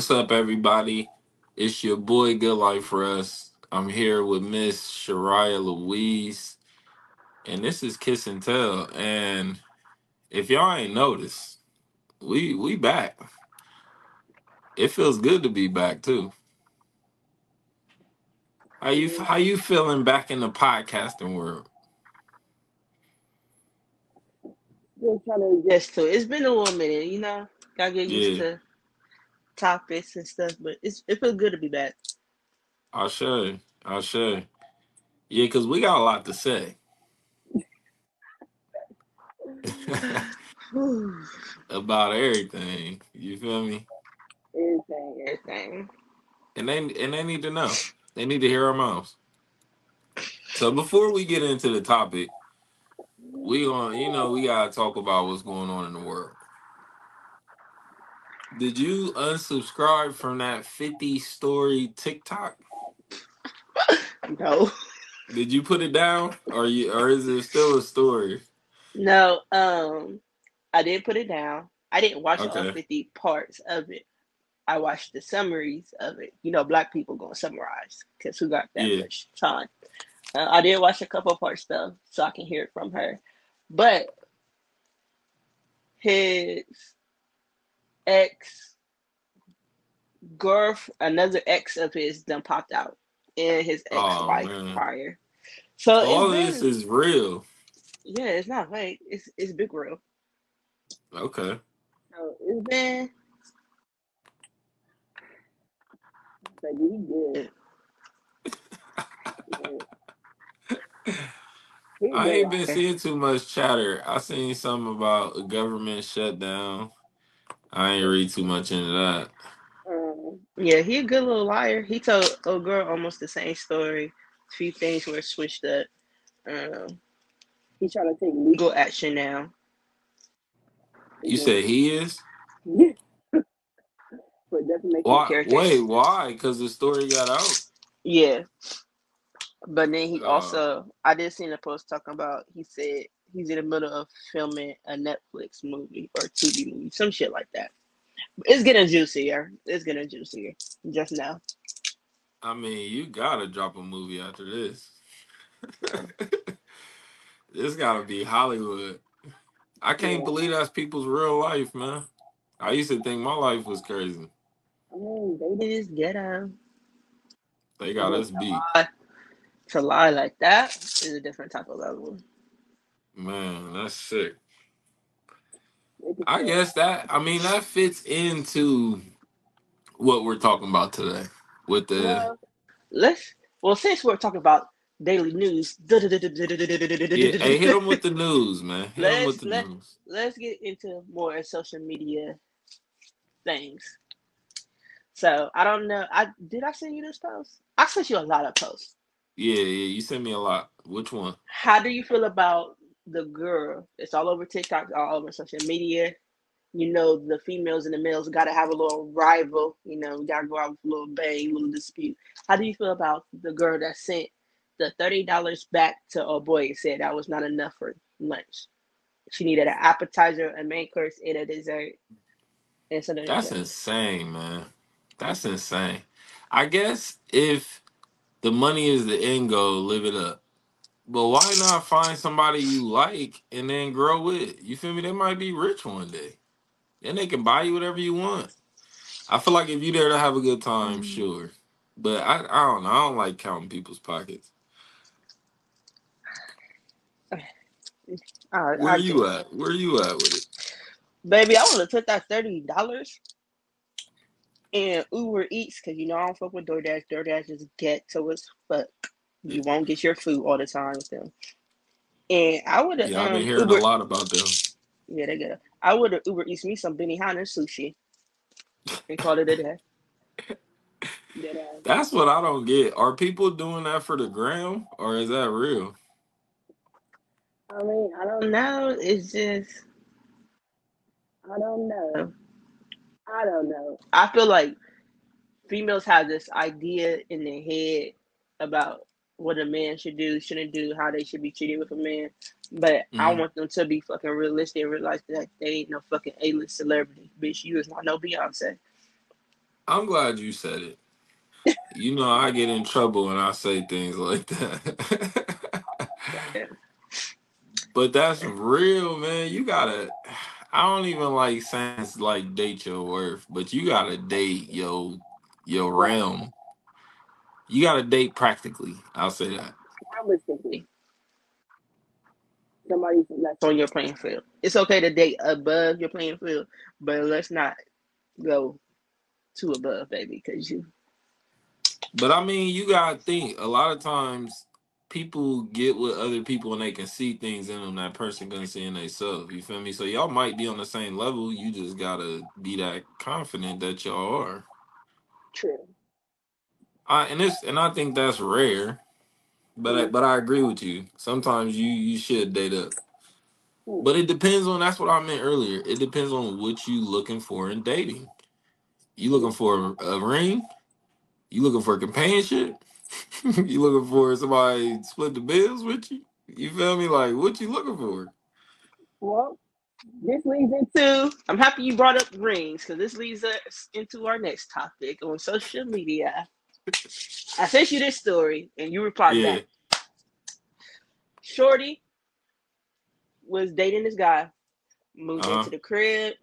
What's up, everybody? It's your boy, Good Life for Us. I'm here with Miss Sharieah Louise, and this is Kiss and Tell. And if y'all ain't noticed, we we back. It feels good to be back too. How you how you feeling back in the podcasting world? Just trying to adjust to it. It's been a little minute, you know. Gotta get used Yeah, to topics and stuff, but it's it feels good to be back. I'll show you. I'll show you. Yeah, because we got a lot to say about everything. You feel me? everything, everything. And they and they need to know. They need to hear our mouths. So before we get into the topic, we on you know we gotta talk about what's going on in the world. Did you unsubscribe from that 50 story TikTok? No, Did you put it down? Or you or is it still a story? no. Um, I did put it down. I didn't watch all Okay. fifty parts of it. I watched the summaries of it. You know, black people gonna summarize because who got that Yeah. much time? Uh, I did watch a couple parts though, so I can hear it from her. But his ex girl, another ex of his, done popped out, and his ex Oh wife man. prior. So All this is real. yeah, it's not fake. It's it's big real. Okay. So it's been like good. He's I ain't been seeing too much chatter. I seen something about a government shutdown. I ain't read too much into that. Um, yeah, he a good little liar. He told old girl almost the same story. A few things were switched up. Um, he's trying to take legal action now. You said he is? Yeah, for defamation of Why character. wait, why? Because the story got out? Yeah, but then he Uh also, I did see a post talking about. He said he's in the middle of filming a Netflix movie or TV movie, some shit like that. It's getting juicier. It's getting juicier just now. I mean, you gotta drop a movie after this. this gotta be Hollywood. I can't believe that's people's real life, man. I used to think my life was crazy. I mean, they just get out. They got us beat. to lie, to lie like that is a different type of level. Man, that's sick. I guess that I mean that fits into what we're talking about today. With the Well, let's. Well, since we're talking about daily news, yeah, hey, hit them with the news, man. Hit them with let's the let news. let's get into more social media things. So I don't know. I did I send you this post? I sent you a lot of posts. Yeah, yeah, you sent me a lot. Which one? How do you feel about the girl? It's all over TikTok, all over social media. You know, the females and the males got to have a little rival. You know, got to go out with a little bang, a little dispute. How do you feel about the girl that sent the thirty dollars back to a boy and said that was not enough for lunch? She needed an appetizer, a main course, and a dessert, and like That's that. insane, man. That's insane. I guess if the money is the end goal, live it up. But why not find somebody you like and then grow with? You feel me? They might be rich one day. Then they can buy you whatever you want. I feel like if you there to have a good time, mm-hmm. sure. But I, I don't know. I don't like counting people's pockets. I, Where I you at? Where are you at with it? Baby, I would have took that thirty dollars and Uber Eats because you know I don't fuck with DoorDash. DoorDash is ghetto as fuck. You won't get your food all the time with them. And I would have Yeah, I've been um hearing Uber. a lot about them. Yeah, they get. I would have Uber Eats me some Benihana sushi and call it a day. That's what I don't get. Are people doing that for the gram or is that real? I mean, I don't know. It's just I don't know. I don't know. I feel like females have this idea in their head about what a man should do, shouldn't do, how they should be treated with a man. But I hmm want them to be fucking realistic and realize that they ain't no fucking A list celebrity. Bitch, you is not no Beyonce. I'm glad you said it. You know, I get in trouble when I say things like that. but that's real, man. You gotta. I don't even like saying like date your worth, but you gotta date your your realm. You gotta date practically. I'll say that. Realistically, somebody that's on your playing field. It's okay to date above your playing field, but let's not go too above, baby, because you. But I mean, you gotta think. A lot of times, people get with other people and they can see things in them that person couldn't see in themselves. You feel me? So y'all might be on the same level. You just gotta be that confident that y'all are. True. I and it's and I think that's rare. But I, but I agree with you. Sometimes you you should date up. But it depends on that's what I meant earlier. It depends on what you looking for in dating. You looking for a ring? You looking for companionship? you looking for somebody to split the bills with you? You feel me? Like what you looking for? Well, this leads into. I'm happy you brought up rings because this leads us into our next topic on social media. I sent you this story and you replied Yeah. back. Shorty was dating this guy, moved Uh-huh. into the crib.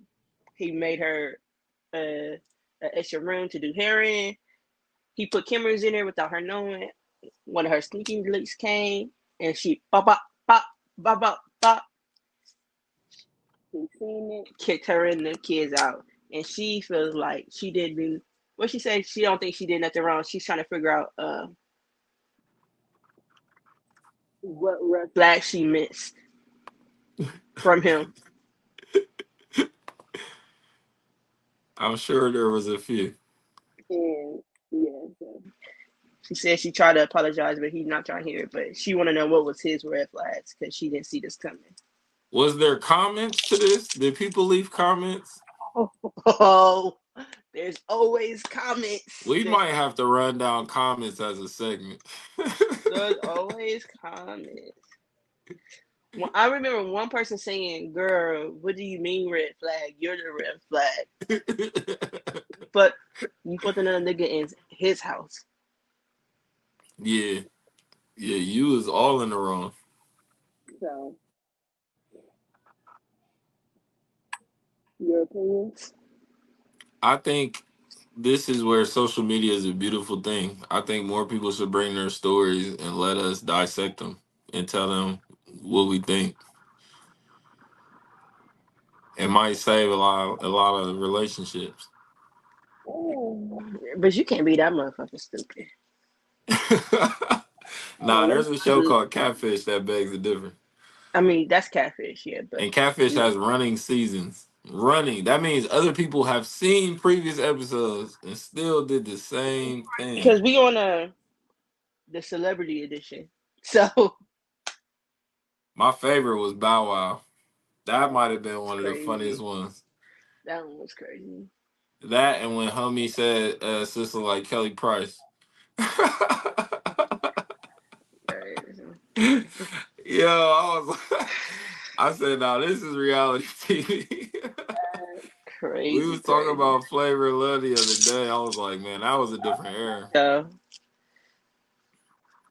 He made her uh, an extra room to do hair in. He put cameras in there without her knowing. One of her sneaking leaks came, and she bop bop bop bop bop bop. He seen it, kicked her and the kids out, and she feels like she didn't. What she said, she don't think she did nothing wrong. She's trying to figure out uh, what red flag she missed from him. I'm sure there was a few. And yeah, so she said she tried to apologize, but he's not trying to hear it. But she want to know what was his red flags because she didn't see this coming. Was there comments to this? Did people leave comments? Oh, there's always comments. We might have to run down comments as a segment. There's always comments. Well, I remember one person saying, "Girl, what do you mean red flag? You're the red flag." But you put another nigga in his house. yeah. Yeah, you was all in the wrong. So, your opinions? I think this is where social media is a beautiful thing. I think more people should bring their stories and let us dissect them and tell them what we think. It might save a lot a lot of relationships. Oh, but you can't be that motherfucking stupid. nah, there's a show mm-hmm. called Catfish that begs a different. I mean, that's catfish, yeah, but And Catfish has running seasons. Running. That means other people have seen previous episodes and still did the same thing. because we on a the celebrity edition, so My favorite was Bow Wow. That might have been one of the funniest ones. that one was crazy. That and when homie said uh sister like Kelly Price. Yo, I was I said, now this is reality TV. Crazy. we was talking crazy. about Flavor of Love the other day. I was like, man, that was a different era. So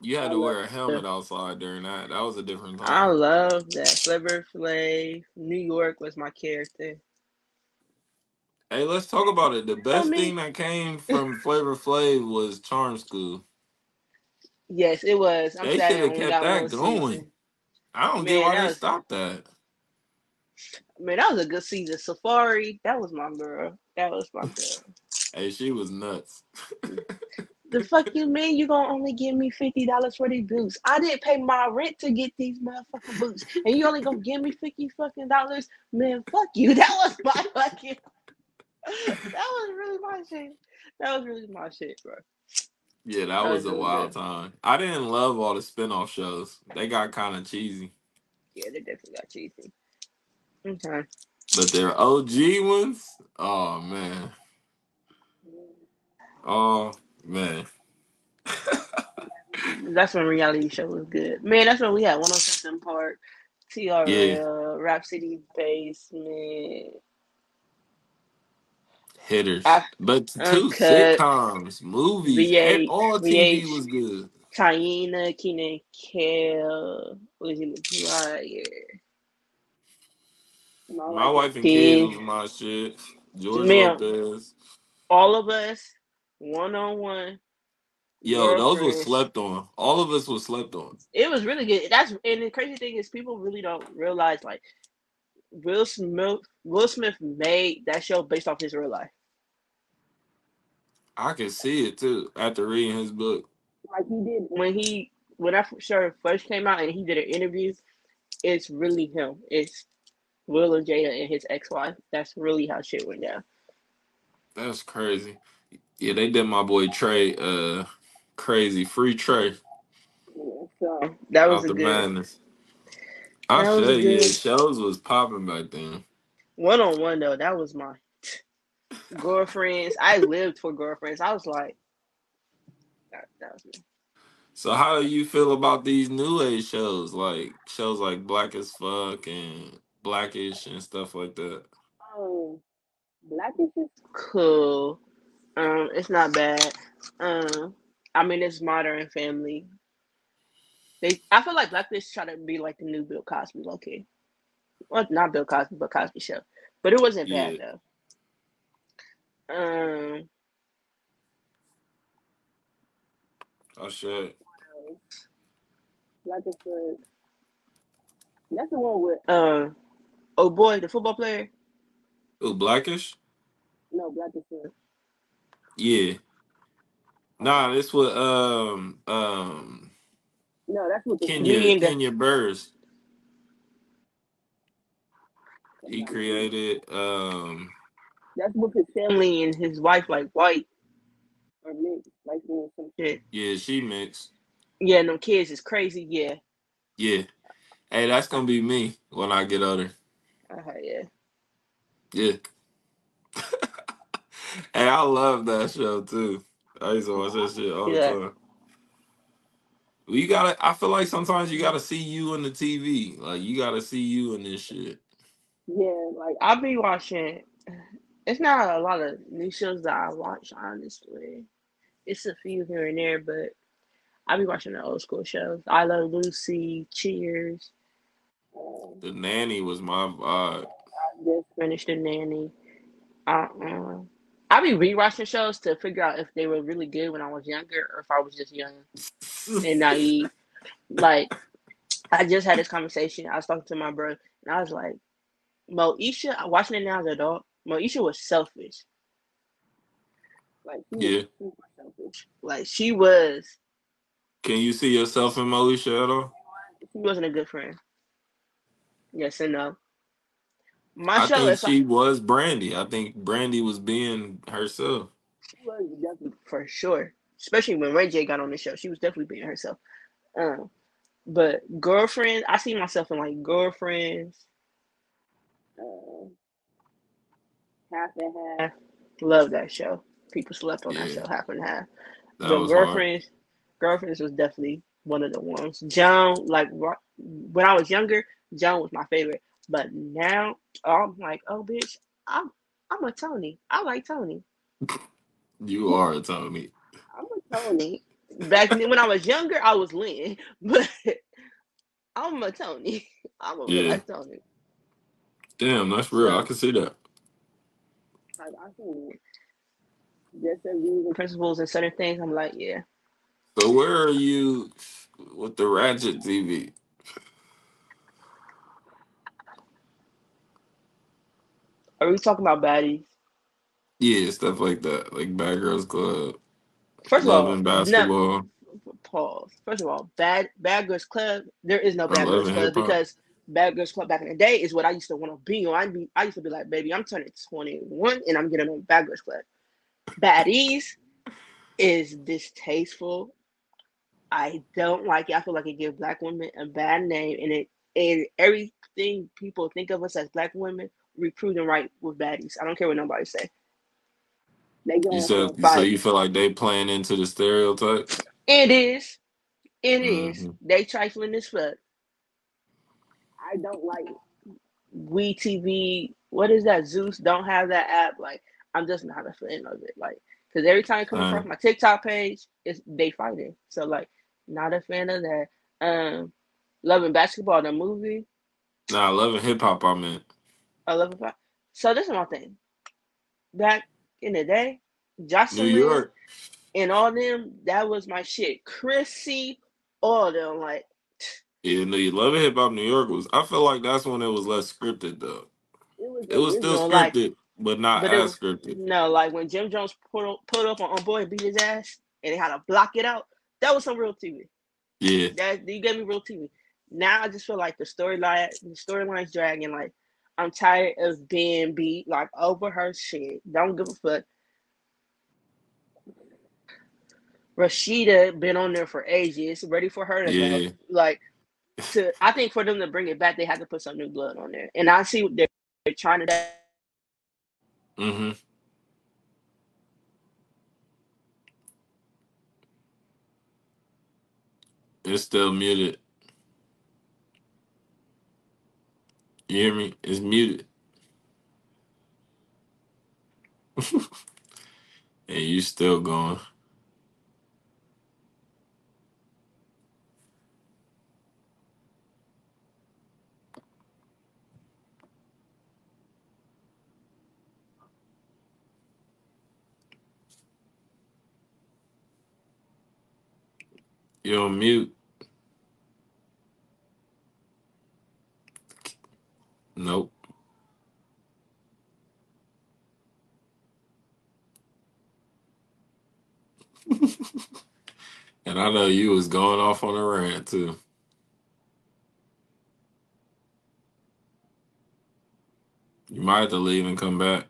You had I to wear a helmet outside during that. That was a different time. I love that Flavor Flav. New York was my character. Hey, let's talk about it. The best mean- thing that came from Flavor Flav was Charm School. Yes, it was. I'm They shoulda kept got that going. season. I don't Man, get why that they was- stopped that. Man, that was a good season. Saaphyri, that was my girl. That was my girl. Hey, she was nuts. The fuck you mean you gonna only give me fifty dollars for these boots? I didn't pay my rent to get these motherfucking boots, and you only gonna give me fifty fucking dollars? Man, fuck you. That was my fucking. that was really my shit. That was really my shit, bro. Yeah, that was a wild time. I didn't love all the spin-off shows. They got kind of cheesy. Yeah, they definitely got cheesy. Okay. But their OG ones, oh man. Oh man. That's when reality show was good. Man, that's when we had 107 Park, TRL, Rap City Basement. Hitters. I, But two uh, Uncut, sitcoms, movies, and all TV VH, was good. Taina, Kenan, Kel, was he Meyer? My wife and kids was my shit. George Ma'am. Lopez. All of us, one on one. Yo, those Girlfriends. slept on. All of us was slept on. It was really good. That's and the crazy thing is people really don't realize like Will Smith. Will Smith made that show based off his real life. I can see it too after reading his book. Like he did when he when I show first came out and he did an interview. It's really him. It's Will and Jada and his ex wife. That's really how shit went down. That's crazy. Yeah, they did my boy Trey uh crazy. Free Trey So that was a the good madness. I was said, yeah, shows was popping back then. one on one though. That was my girlfriends. I lived for girlfriends. I was like, that, that was me. So how do you feel about these new age shows, like shows like Black as Fuck and Blackish and stuff like that? Oh, Blackish is cool. Um, it's not bad. Um, I mean, it's modern family. They, I feel like Blackish try to be like the new Bill Cosby, okay. Well, not Bill Cosby, but Cosby Show. But it wasn't bad though. Um, Oh shit. Blackish was. That's the one with. Uh, oh boy, the football player. Ooh, Blackish? No, Blackish. Yeah. Nah, this was um um No, that's what the Kenya that- Kenya Barris. He created um That's with his family and his wife, like white or mixed, like doing some shit. yeah, she mixed. Yeah, and them kids is crazy. Yeah, Yeah. Hey, that's gonna be me when I get older. uh, yeah. Yeah. hey, I love that show too. I used to watch that shit all Yeah. the time. Well, you gotta. I feel like sometimes you gotta see you in the TV. Like you gotta see you in this shit. Yeah, like I'll be watching. It's not a lot of new shows that I watch, honestly. It's a few here and there, but I'll be watching the old school shows. I Love Lucy, Cheers. The nanny was my vibe. I just finished The Nanny. Uh-uh. I'll be rewatching shows to figure out if they were really good when I was younger or if I was just young and naive. Like, I just had this conversation. I was talking to my bro, and I was like, Moesha, I'm watching it now as an adult. Moesha was selfish. Like, was Yeah. Like, she was, Can you see yourself in Moesha at all? she wasn't a good friend. Yes and no. My I think she was Brandy. I think Brandy was being herself. She was definitely for sure. Especially when Ray J got on the show, she was definitely being herself. Um, but girlfriends, I see myself in like girlfriends. Uh, half and half. Love that show. People slept on that Yeah. show half and half. That but was hard. girlfriends, girlfriends was definitely one of the ones. Joan, like when I was younger, Joan was my favorite. But now I'm like, oh bitch, I'm I'm a Tony. I like Tony. You are a Tony. I'm a Tony. Back then, when I was younger, I was Lynn, but I'm a Tony. I'm a Yeah. Tony. Damn, that's real. I can see that. Like I can just as principles and certain things. I'm like, yeah. So where are you with the Ratchet TV? Are we talking about baddies? Yeah, stuff like that, like Bad Girls Club, First of all, and no, Basketball. pause. First of all, bad Bad Girls Club. There is no Bad Girls Club because Bad Girls Club back in the day is what I used to want to be on. I be I used to be like, baby, I'm turning 21 and I'm getting on Bad Girls Club. Baddies is distasteful. I don't like it. I feel like it gives black women a bad name, and it and everything people think of us as black women, we prove them right with baddies. I don't care what nobody say. They You said so you feel like they playing into the stereotype? It is. It is. Mhm. They trifling as fuck. I don't like We TV. What is that? Zeus don't have that app. Like I'm just not a fan of it. Like, because every time I come across Uh, my TikTok page, it's they fighting. So like, not a fan of that. Um, loving basketball, the movie. nah, loving hip hop. I'm meant I love hip hop. So this is my thing. Back in the day, New York. and all them, that was my shit. Chrissy, all them, like Yeah, no, you loving hip hop. New York was. I feel like that's when it was less scripted though. it was It was still original, like scripted, but not but it as was scripted. no, like when Jim Jones put up, put up on, on boy and beat his ass, and they had to block it out. That was some real TV. Yeah, That you gave me real TV. Now I just feel like the storyline, the storyline's dragging. Like I'm tired of being beat like over her shit. Don't give a fuck. Rasheeda been on there for ages, ready for her to go. yeah. Like to, I think for them to bring it back, they had to put some new blood on there. And I see what they're, they're trying to. Mm-hmm. It's still muted. You hear me? It's muted. and you still going. You're on mute. Nope. And I know you was going off on a rant too. You might have to leave and come back.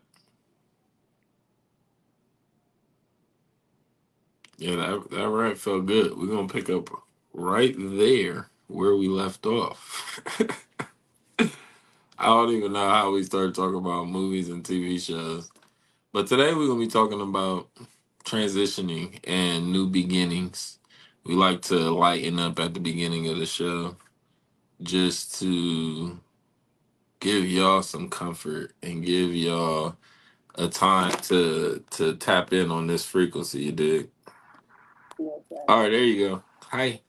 Yeah, that that rant felt good. We're gonna pick up right there where we left off. I don't even know how we started talking about movies and TV shows. But today we're gonna be talking about transitioning and new beginnings. We like to lighten up at the beginning of the show just to give y'all some comfort and give y'all a time to to tap in on this frequency, you dig? All right, there you go. Hi.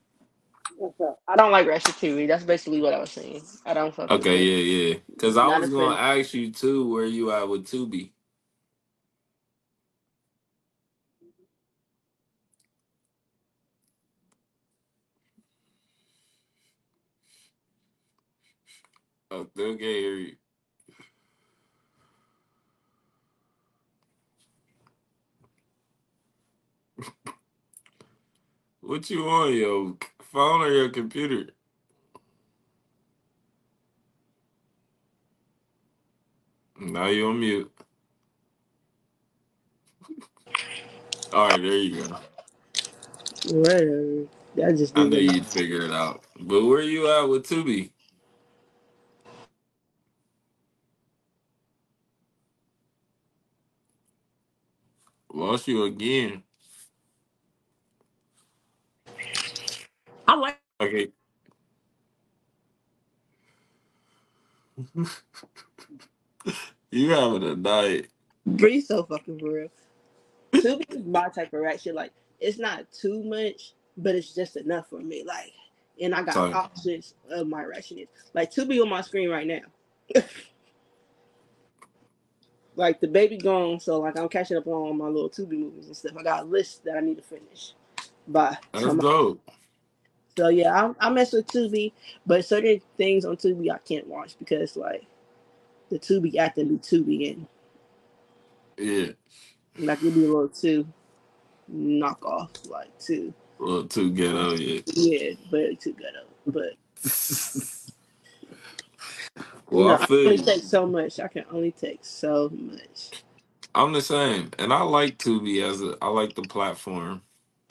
I don't like Ratchet TV. That's basically what I was saying. I don't fuck with Okay, it. yeah, yeah. Because I Not was a gonna fan. ask you too, where you at with Tubi? Oh, still can't hear you. What you on, your phone or your computer? Now you on mute. All right, there you go. Whatever. That just I did knew it. you'd figure it out. But where you at with Tubi? Lost you again. I like Okay. you having a night. Bree so fucking for real. Tubi is my type of ratchet. Like it's not too much, but it's just enough for me. Like, and I got Sorry. options of my ratchetness. Like Tubi on my screen right now. like the baby gone, so like I'm catching up on all my little Tubi movies and stuff. I got a list that I need to finish by That's tomorrow. dope. So yeah, I, I mess with Tubi, but certain things on Tubi I can't watch because like the Tubi acting be Tubi and Yeah. like it be a little too knockoff, like too A little too ghetto, yeah. yeah, but too ghetto. But well, know, I I feel only take so much. I can only take so much. I'm the same. And I like Tubi as a I like the platform.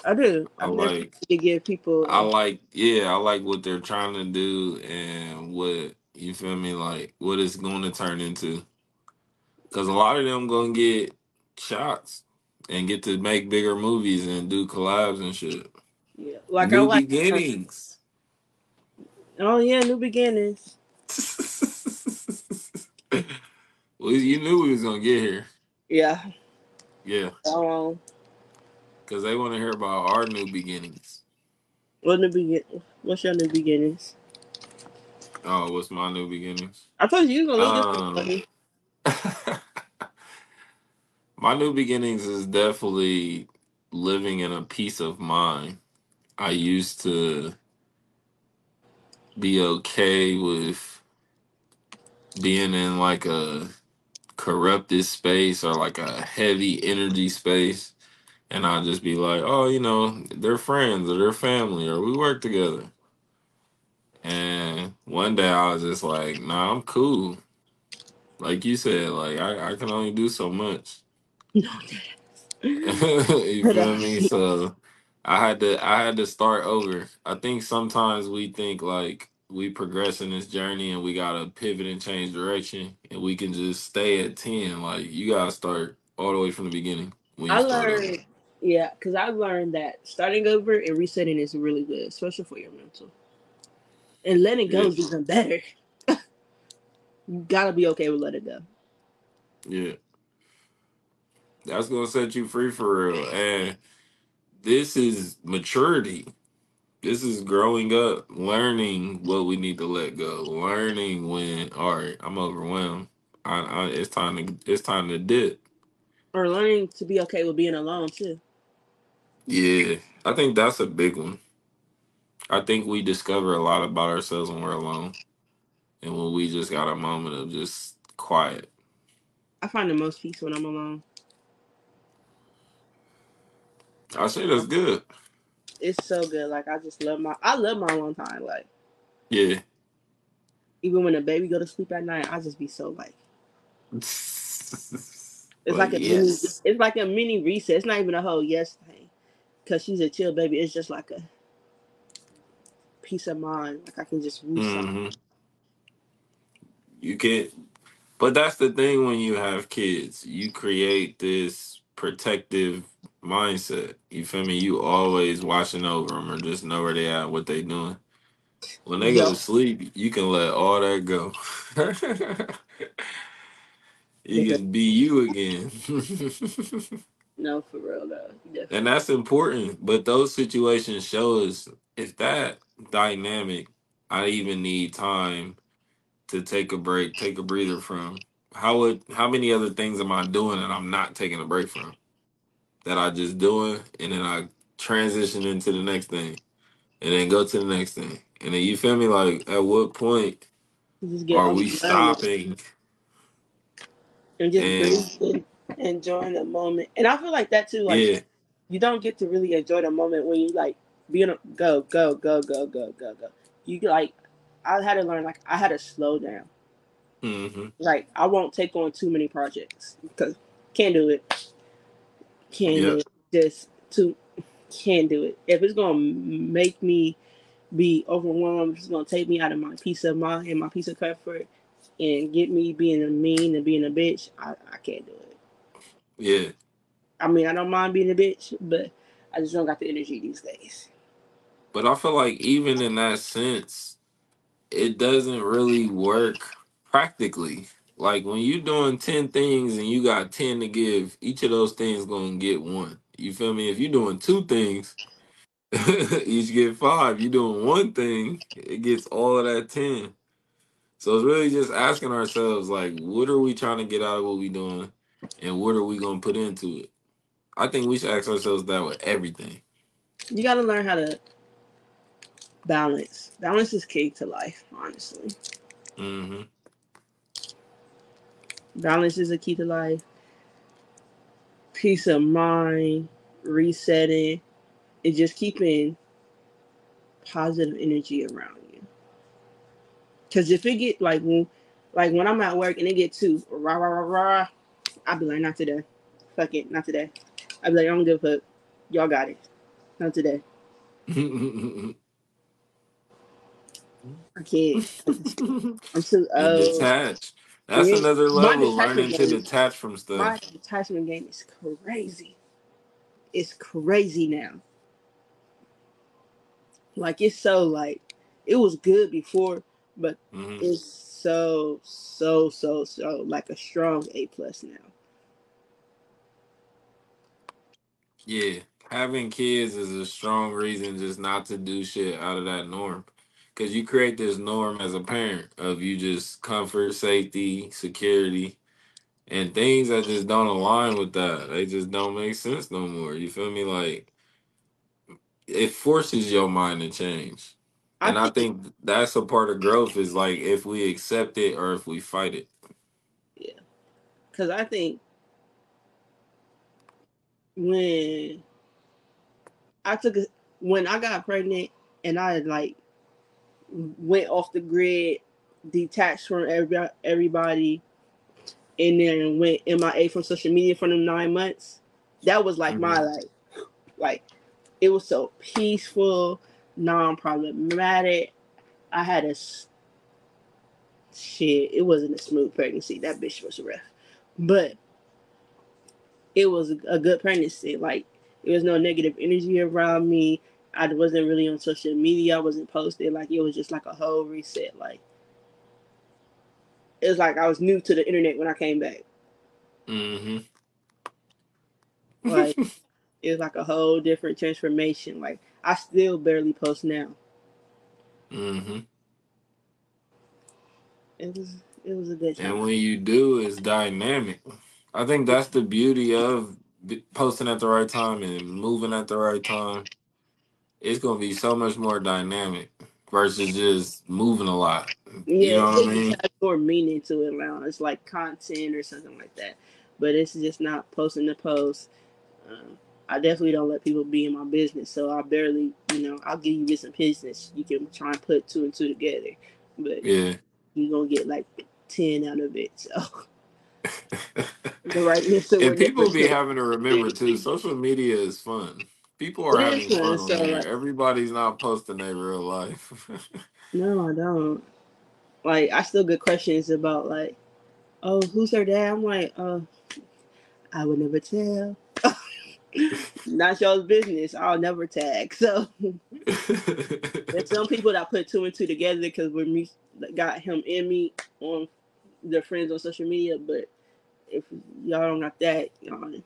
I do. I I like to give people I like yeah, I like what they're trying to do and what you feel me like what it's going to turn into. Cuz a lot of them going to get shots and get to make bigger movies and do collabs and shit. yeah, like I New like beginnings. oh yeah, new beginnings. well, you knew we was going to get here. Yeah. Yeah, Um. Because they want to hear about our new beginnings. What the begin? What's your new beginnings? Oh, what's my new beginnings? I told you you gonna leave Um, this. Funny. my new beginnings is definitely living in a peace of mind. I used to be okay with being in like a corrupted space or like a heavy energy space. And I'll just be like, oh, you know, they're friends or they're family or we work together. And one day I was just like, nah, I'm cool. Like you said, like I, I can only do so much. No. you feel me? Uh, so I had to I had to start over. I think sometimes we think like we progress in this journey and we gotta pivot and change direction and we can just stay at 10. Like you gotta start all the way from the beginning when you I start over. Yeah, because I learned that starting over and resetting is really good, especially for your mental. And letting go is even better. you gotta be okay with letting go. Yeah. That's gonna set you free for real. And this is maturity. This is growing up, learning what we need to let go, learning when all right, I'm overwhelmed. I, I it's time to it's time to dip. Or learning to be okay with being alone too. Yeah. I think that's a big one. I think we discover a lot about ourselves when we're alone. And when we just got a moment of just quiet. I find the most peace when I'm alone. I say that's good. It's so good. Like I just love my I love my alone time. Like Yeah. even when the baby go to sleep at night, I just be so like it's like a mini it's like a mini reset. It's not even a whole yes thing. Cause she's a chill baby. It's just like a peace of mind. Like I can just reset. hmm You can't. But that's the thing when you have kids, you create this protective mindset. You feel me? You always watching over them or just know where they at, what they doing. When they go to sleep, you can let all that go. you can be you again. No, for real though. Definitely. and that's important. But those situations show us if that dynamic, I even need time to take a break, take a breather from. How would how many other things am I doing that I'm not taking a break from? That I just doing and then I transition into the next thing and then go to the next thing. And then you feel me? Like at what point You just get are we stopping? and just And- enjoying the moment. And I feel like that too. Like yeah. you don't get to really enjoy the moment when you like be in a go go go go go go go. You like I had to learn like I had to slow down. Mm-hmm. Like I won't take on too many projects because can't do it. Can't do it. Just too can't do it. If it's gonna make me be overwhelmed, it's gonna take me out of my peace of mind and my peace of comfort and get me being a mean and being a bitch. I, I can't do it. Yeah. I mean, I don't mind being a bitch, but I just don't got the energy these days. But I feel like even in that sense, it doesn't really work practically. Like when you're doing 10 things and you got 10 to give, each of those things gonna get one. You feel me? If you're doing two things, each get five. You're doing one thing, it gets all of that 10. So it's really just asking ourselves, like, what are we trying to get out of what we doing? And what are we gonna put into it? I think we should ask ourselves that with everything. You got to learn how to balance. Balance is key to life, honestly. hmm Balance is a key to life. Peace of mind, resetting, and just keeping positive energy around you. Because if it get like when, like when I'm at work and it get too rah rah rah rah, I'll be like, not today. Fuck it, not today. I'll be like, I don't give a fuck. Y'all got it. Not today. I can't. I'm too old. detach. That's Yeah, another level, learning to detach from stuff. My detachment game is crazy. It's crazy now. Like it's so like it was good before, but hmm it's so so so so like a strong A plus now. Yeah, having kids is a strong reason just not to do shit out of that norm. Cause you create this norm as a parent of you just comfort, safety, security, and things that just don't align with that. They just don't make sense no more. You feel me? Like it forces your mind to change. I And I think, think that's a part of growth is like if we accept it or if we fight it. yeah, because I think when I took a, when I got pregnant and I like went off the grid, detached from every, everybody, and then went MIA from social media for them nine months. That was like my Mhm. like, like it was so peaceful, non-problematic. I had a shit. It wasn't a smooth pregnancy. That bitch was rough, but it was a, good pregnancy. Like there was no negative energy around me. I wasn't really on social media. I wasn't posted. Like it was just like a whole reset. Like it was like I was new to the internet when I came back. Mm-hmm. Like it was like a whole different transformation. Like I still barely post now. Mm-hmm. It was it was a good And when you do, it's dynamic. I think that's the beauty of posting at the right time and moving at the right time. It's gonna be so much more dynamic versus just moving a lot. You Yeah, know what I mean? more meaning to it now. It's like content or something like that. But it's just not posting the post. Um, I definitely don't let people be in my business, so I barely, you know, I'll give you some business. You can try and put two and two together, but Yeah. you're gonna get like ten out of it. So the of and people be having to remember too, social media is fun. People are having fun. So on there. like, Everybody's not posting their real life. no, I don't. Like, I still get questions about like, oh, who's her dad? I'm like, uh, I would never tell. Not y'all's business. I'll never tag. So there's some people that put two and two together because when we got him and me on their friends on social media, but if y'all don't got that, y'all,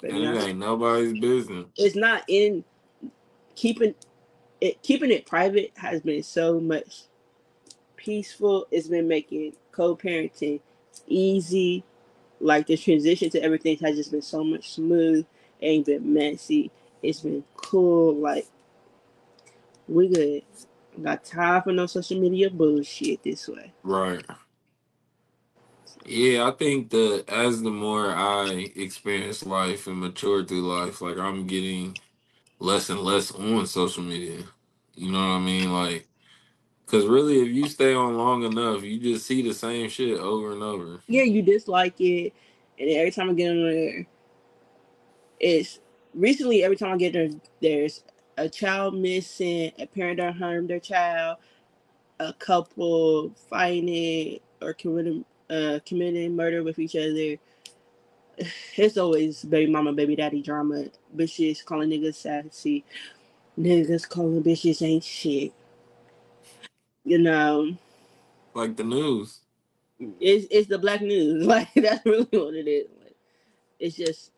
but it not, ain't nobody's business. it's not in keeping it keeping it private has been so much peaceful. It's been making co-parenting easy. Like the transition to everything has just been so much smooth. It ain't been messy. It's been cool. Like we good. Got time for no social media bullshit this way. Right. Yeah, I think that as the more I experience life and mature through life, like I'm getting less and less on social media. You know what I mean? Like, cause really, if you stay on long enough, you just see the same shit over and over. Yeah, you dislike it, and every time I get on there, it's recently every time I get there, there's a child missing, a parent that harmed their child, a couple fighting or committing uh committing murder with each other. It's always baby mama, baby daddy drama. Bitches calling niggas sassy. Niggas calling bitches ain't shit. You know, Like the news. it's it's the black news. Like that's really what it is. Like, it's just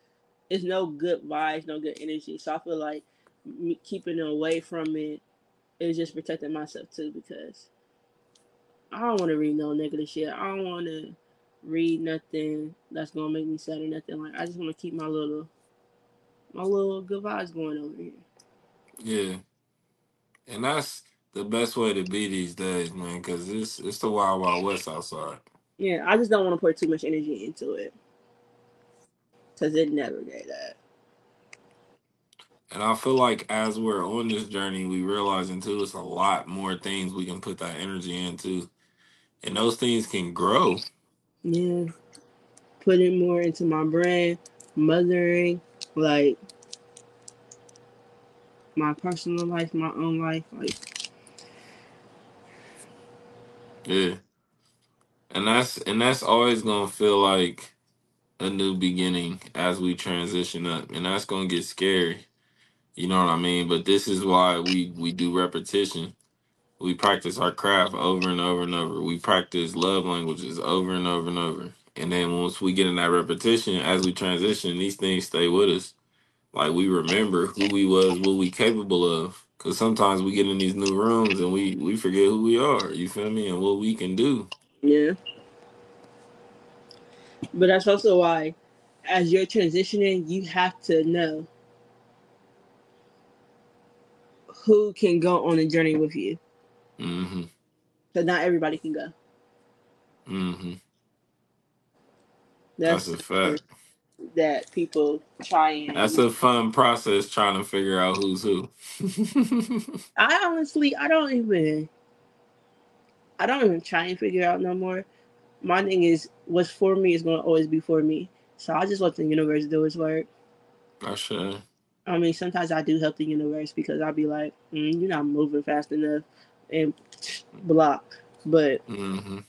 it's no good vibes, no good energy. So I feel like me keeping away from it is just protecting myself too because I don't want to read no negative shit. I don't want to read nothing that's gonna make me sad or nothing. Like I just want to keep my little my little good vibes going over here. Yeah, and that's the best way to be these days, man. Cause it's it's the wild wild west outside. Yeah, I just don't want to put too much energy into it because it never did that. And I feel like as we're on this journey, we realizing too, it's a lot more things we can put that energy into, and those things can grow. Yeah, putting more into my brand, mothering, like my personal life, my own life, like Yeah, and that's and that's always gonna feel like a new beginning as we transition up, and that's gonna get scary. You know what I mean? But this is why we we do repetition. We practice our craft over and over and over. We practice love languages over and over and over. And then once we get in that repetition, as we transition, these things stay with us. like we remember who we was, what we capable of. Cause sometimes we get in these new rooms and we we forget who we are. You feel me? And what we can do. Yeah. But that's also why, as you're transitioning, you have to know who can go on the journey with you. Mm-hmm. But not everybody can go. Mm-hmm. That's, That's a fact. that people try and. That's a fun process trying to figure out who's who. I honestly, I don't even. I don't even try and figure out no more. My thing is, what's for me is going to always be for me. So I just let the universe do its work. I should. I mean, sometimes I do help the universe because I'll be like, mm, you're not moving fast enough and block. But Mm-hmm.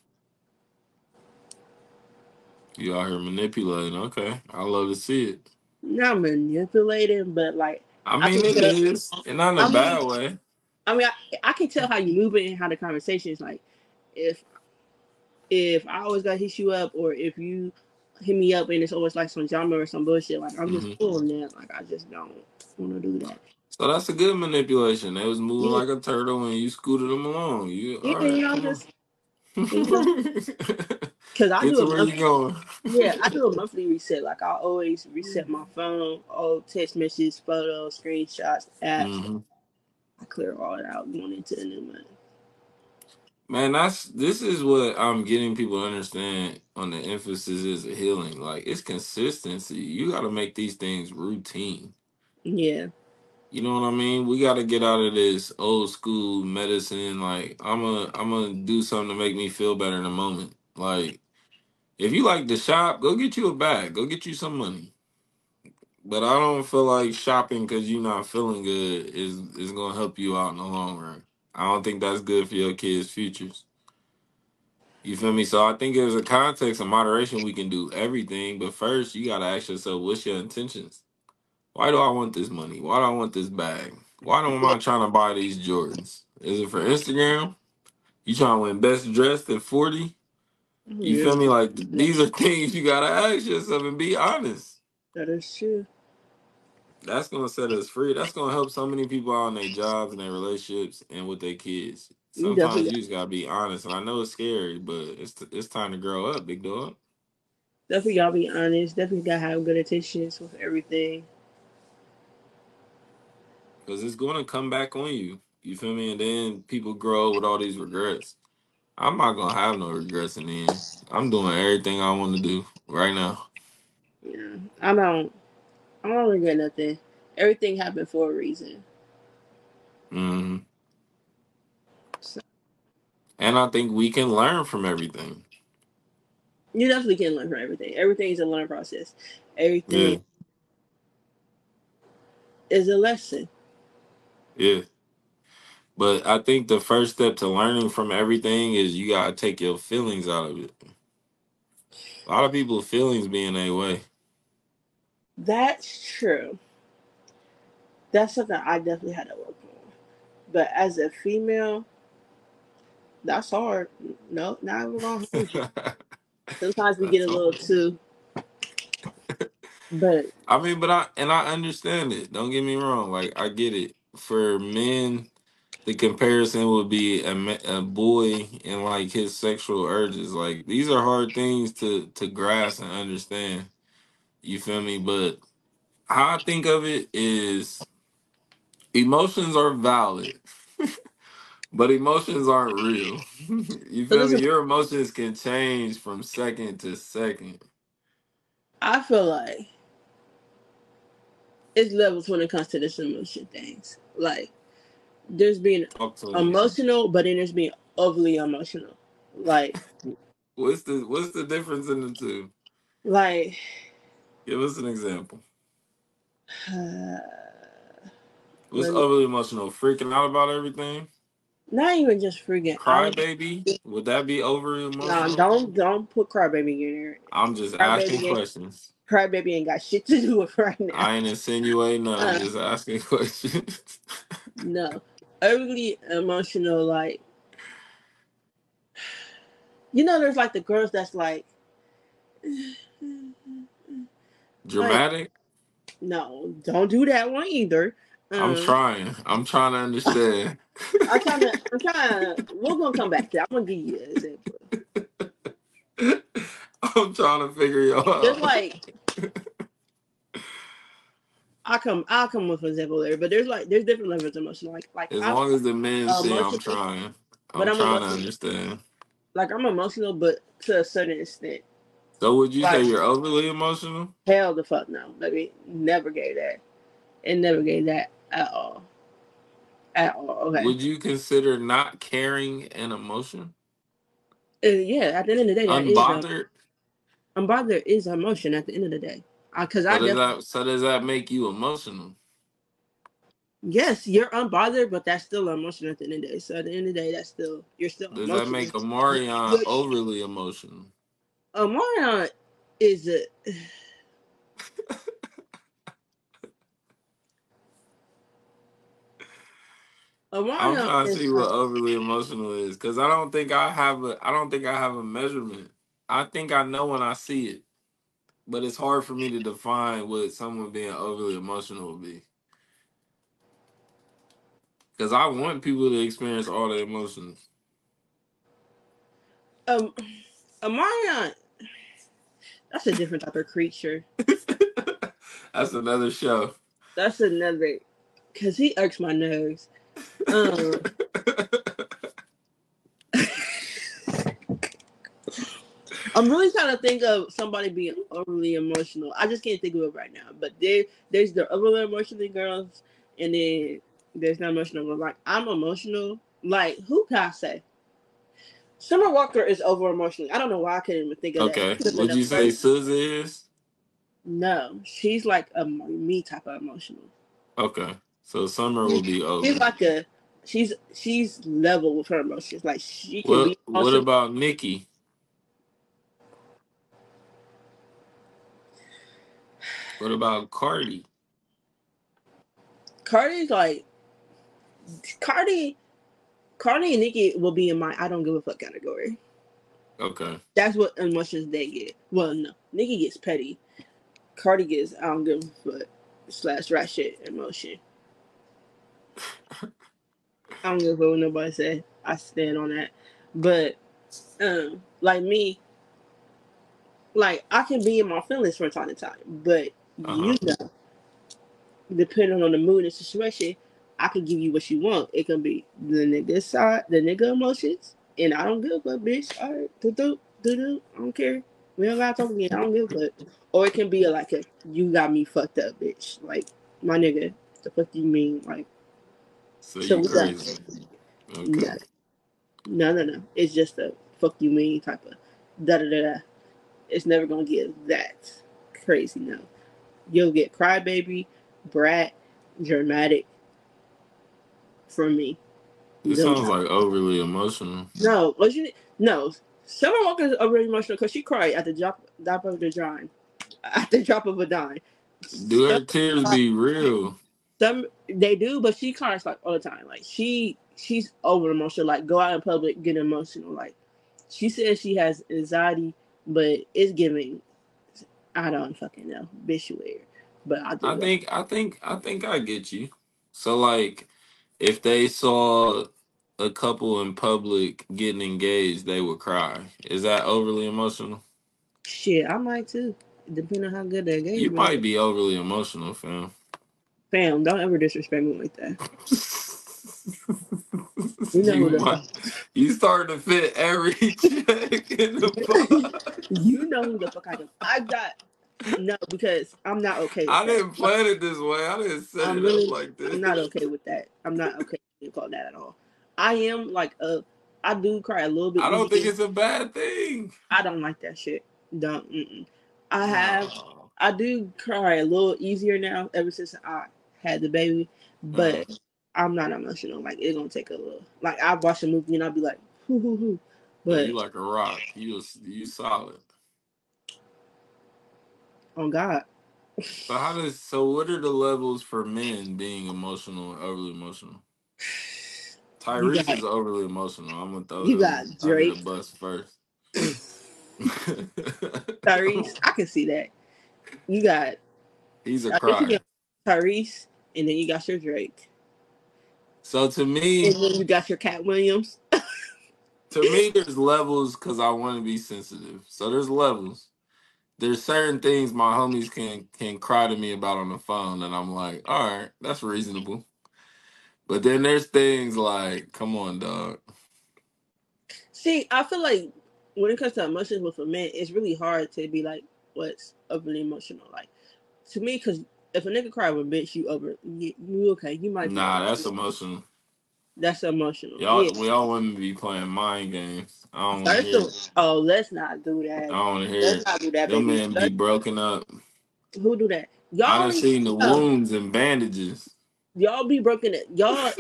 You out here manipulating. Okay. I love to see it. not manipulating, but like, I I mean, it that- is. And not in a I mean- bad way. I mean, I, I can tell how you move it and how the conversation is like. If if I always gotta hit you up, or if you hit me up and it's always like some drama or some bullshit, like I'm just Mhm. pulling that. Like I just don't want to do that. So that's a good manipulation. They was moving Yeah. like a turtle and you scooted them along. You Yeah, all right, you know, come just because I Get do to a where monthly, you going. yeah, I do a monthly reset. Like I always reset my phone, all text messages, photos, screenshots, apps. Mhm. I clear all it out going into the new month. Man, that's this is what I'm getting people to understand on the emphasis is healing. Like it's consistency. You got to make these things routine. Yeah, You know what I mean? We got to get out of this old school medicine. Like I'm a I'm gonna do something to make me feel better in the moment. Like if you like to shop, go get you a bag. Go get you some money. But I don't feel like shopping because you're not feeling good is is gonna help you out in the long run. I don't think that's good for your kids' futures. You feel me? So I think there's a context of moderation we can do everything, but first you gotta ask yourself, what's your intentions? Why do I want this money? Why do I want this bag? Why don't I trying to buy these Jordans? Is it for Instagram? You trying to win best dressed at 40? You Yeah, feel me? Like these are things you gotta ask yourself and be honest. That is true. That's gonna set us free. That's gonna help so many people out in their jobs and their relationships and with their kids. Sometimes definitely- you just gotta be honest, and I know it's scary, but it's it's time to grow up, big dog. Definitely gotta be honest. Definitely gotta have good intentions with everything. Because it's gonna come back on you. You feel me? And then people grow with all these regrets. I'm not gonna have no regrets in the end. I'm doing everything I want to do right now. Yeah, I don't. I don't regret nothing. Everything happened for a reason. hmm So, And I think we can learn from everything. you definitely can learn from everything. Everything is a learning process. Everything Yeah. is a lesson. Yeah. But I think the first step to learning from everything is you gotta take your feelings out of it. A lot of people feelings being a way. That's true. That's something I definitely had to work on. But as a female, that's hard. No, not even gonna hold you. Sometimes we get a little too. But I mean, but I and I understand it. Don't get me wrong. Like I get it. For men, the comparison would be a, ma- a boy and like his sexual urges. Like these are hard things to to grasp and understand. You feel me? But how I think of it is emotions are valid. But emotions aren't real. you feel me? Your emotions can change from second to second. I feel like it's levels when it comes to this emotion things. Like there's being emotional, but then there's being overly emotional. Like What's the what's the difference in the two? like Give us an example. uh, What's Like- overly emotional? Freaking out about everything? not even just freaking Cry baby? Would that be over emotional? Nah, don't don't put crybaby in there. I'm just Cry asking questions. Crybaby ain't got shit to do with right now. I ain't insinuating nothing. I'm Uh. just asking questions. No, overly emotional. Like you know, there's like the girls that's like Dramatic? No, don't do that one either. I'm Um, trying. I'm trying to understand. I'm trying to. I'm trying. To, we're gonna come back to. that. I'm gonna give you an example. I'm trying to figure y'all out. Just like I come, I'll come with an example there. But there's like there's different levels of emotion. Like like as I, long as the men say I'm trying. I'm but I'm trying to understand. like I'm emotional, but to a certain extent. So would you say you're overly emotional? Hell the fuck no, baby. Never gave that. It never gave that at all. At all. Okay. Would you consider not caring an emotion? Uh, yeah. At the end of the day, is a- Unbothered? unbothered is emotion. At the end of the day, because I, So does, that, so does that make you emotional? yes, you're unbothered, but that's still emotion at the end of the day. So at the end of the day, that's still you're still. Does emotional. that make Omarion But- overly emotional? Omarion is a. I'm trying to see what overly emotional is because I don't think I have a I don't think I have a measurement. I think I know when I see it, but it's hard for me to define what someone being overly emotional would be. Because I want people to experience all the emotions. um, Omarion. That's a different type of creature. That's another show. That's another, cause he irks my nerves. Um, I'm really trying to think of somebody being overly emotional. I just can't think of it right now. But there, there's the overly emotional girls, and then there's not emotional. But like I'm emotional. Like who can I say? Summer Walker is over emotional. I don't know why I couldn't even think of okay. that. Could've Would you say first- is? no? She's like a me type of emotional. Okay. So Summer will be over. She's like a she's she's level with her emotions. Like she can What, be what about Nicki? What about Cardi? Cardi's like Cardi Cardi and Nicki will be in my I don't give a fuck category. Okay. That's what emotions they get. Well no. Nicki gets petty. Cardi gets I don't give a fuck slash rat shit emotion. I don't give a fuck what nobody say. I stand on that. But um like me, like I can be in my feelings from time to time, but. Uh-huh. you know, depending on the mood and situation, I can give you what you want. It can be the nigga side, the nigga emotions, and I don't give a fuck, bitch. All right, do do do do. I don't care. We don't gotta talk again. I don't give a fuck. Or it can be like a you got me fucked up, bitch. Like my nigga, the fuck you mean? Like So So you crazy. Okay. got. No, no, no. It's just a fuck you mean type of da da da da. It's never gonna get that crazy. No, you'll get crybaby, brat, dramatic from me. This No, sounds like overly emotional. no, what you no. Summer Walker is over emotional because she cried at the drop, drop of the dime, at the drop of a dime. Do her tears be real? Some they do, but she cries like all the time. Like she she's over emotional. Like go out in public, get emotional. Like she says she has anxiety, but it's giving. I don't fucking know, bitch weird. But I. I think I think I think I get you. So like if they saw a couple in public getting engaged, they would cry. Is that overly emotional? shit. I might too, depending on how good that game. You is. might be overly emotional, fam. Fam, don't ever disrespect me like that. You know you, who you start to fit every check in the box. you know who the fuck I am. I got no because I'm not okay. With I that. didn't plan it this way. I didn't set I'm it really- up like this. I'm not okay with that. I'm not okay with call that at all. I am like a. I do cry a little bit. I don't think it's a bad thing. I don't like that shit. Don't. Mm-mm. I have. I do cry a little easier now ever since I had the baby, but Uh-huh. I'm not emotional. Like it's gonna take a little. Like I watch a movie and I'll be like, hoo hoo hoo. But you like a rock. You you solid. on God, So how does so what are the levels for men being emotional and overly emotional? Tyrese got- is overly emotional. I'm gonna throw you got under Drake. the bus first. Tyrese, I can see that. You got He's a guess you crier. got Tyrese, and then you got your Drake, So to me, and then you got your Katt Williams. to me, there's levels because I want to be sensitive. So there's levels. There's certain things my homies can can cry to me about on the phone, and I'm like, all right, that's reasonable. But then there's things like, come on, dog. See, I feel like when it comes to emotions with a man, it's really hard to be like, what's overly emotional? Like to me, because if a nigga cry with bitch, you over, you, you okay? You might. Nah, that's emotional. that's emotional. Y'all, yeah. we all women be playing mind games. I don't want to First hear. of, It. oh, let's not do that. I don't want to hear. Let's It. not do that, Them men be broken up. Who do that? Y'all, I done seen the uh, wounds and bandages. y'all be broken. It. Y'all,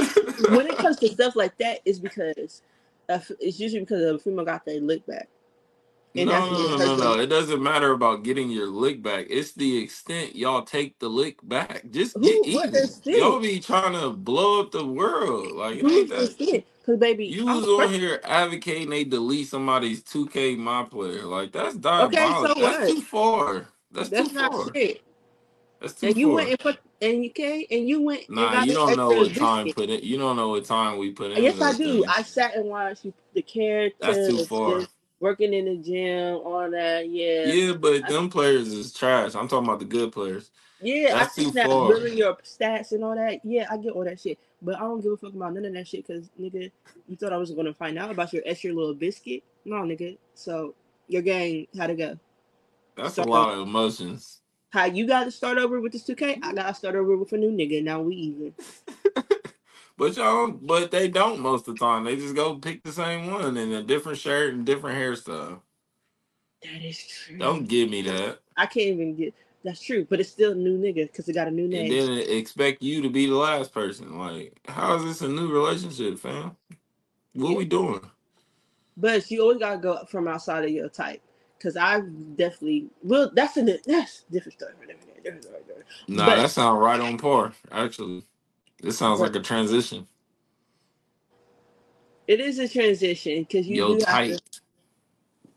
when it comes to stuff like that, it's because uh, it's usually because a female got their lick back. No, no, no, no, no. It doesn't matter about getting your lick back. It's the extent y'all take the lick back. Just Who- get what even. extent? Y'all be trying to blow up the world. Like it ain't Who's that. Because baby, You I'm was the on first- here advocating they delete somebody's 2K my player. Like that's diabolical. so that's what? too far. That's, That's too not far. shit. That's too And you far. went and put and you came and you went and nah, got you don't know extra what time biscuit. put it. You don't know what time we put in. Yes, I do. things. I sat and watched you, the characters, That's too far. the- working in the gym, all that. Yeah, Yeah, but them players is trash. I'm talking about the good players. yeah. I That's see too that far. building your stats and all that. Yeah, I get all that shit, but I don't give a fuck about none of that shit. Cause nigga, you thought I was gonna find out about your extra little biscuit? No, nigga. So your game had to go. That's a Sorry. lot of emotions. How you got to start over with this 2K? I got to start over with a new nigga. Now we even. But y'all, but they don't most of the time. They just go pick the same one in a different shirt and different hairstyle. That is true. Don't give me that. I can't even get. That's true, but it's still a new nigga because it got a new name. And name. then expect you to be the last person. Like, how is this a new relationship, fam? What we doing? But you always gotta go from outside of your type. Cause I definitely well that's a that's a different story. Different story, different story. Nah, But- that sounds right on par. Actually, this sounds like a transition. It is a transition because you Yo, do have tight. to,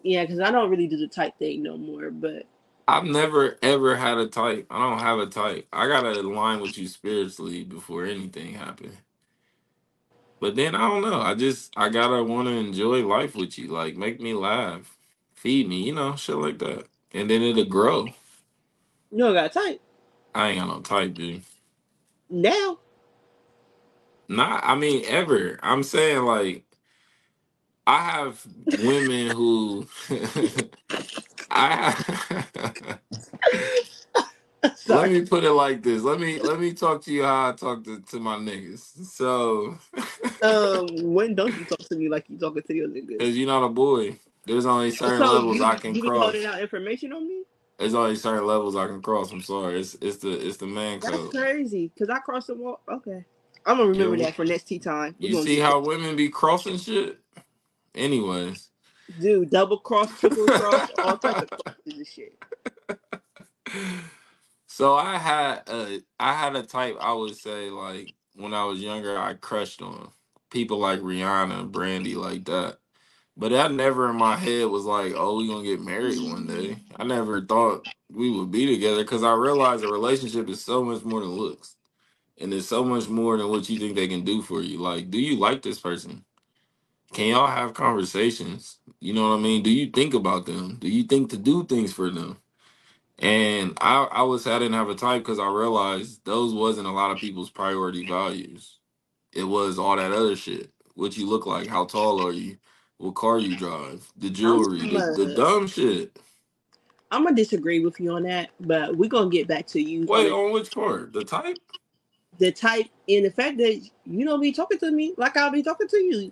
yeah. Because I don't really do the type thing no more. But I've never ever had a type. I don't have a type. I gotta align with you spiritually before anything happen. But then I don't know. I just I gotta want to enjoy life with you. Like make me laugh, feed me, you know, shit like that. And then it'll grow. you don't got a type I ain't got no type, dude. now. Not, I mean, ever. I'm saying like, I have women who, I have. let Sorry. me put it like this. Let me let me talk to you how I talk to, to my niggas. So, um, when don't you talk to me like you talking to your niggas? because you're not a boy, there's only certain So levels you, I can you be cross. holding out information on me? There's only certain levels I can cross. I'm sorry. It's it's the it's the man That's code. crazy. Cause I crossed the wall. Okay, I'm gonna remember that for next tea time. We You gonna see how women be crossing shit? Anyways. do double cross, triple cross, all types of crosses and shit. So I had a I had a type I would say like when I was younger I crushed on people like Rihanna, Brandy like that. But that never in my head was like, oh, we gonna get married one day. I never thought we would be together because I realized a relationship is so much more than looks, and it's so much more than what you think they can do for you. Like, do you like this person? Can y'all have conversations? You know what I mean? Do you think about them? Do you think to do things for them? And I, I was I didn't have a type because I realized those wasn't a lot of people's priority values. It was all that other shit. What you look like, how tall are you, what car you drive, the jewelry, the, the dumb shit. I'm gonna disagree with you on that, but we're gonna get back to you. Wait, on on which part? The type? The type and the fact that you don't be talking to me like I'll be talking to you.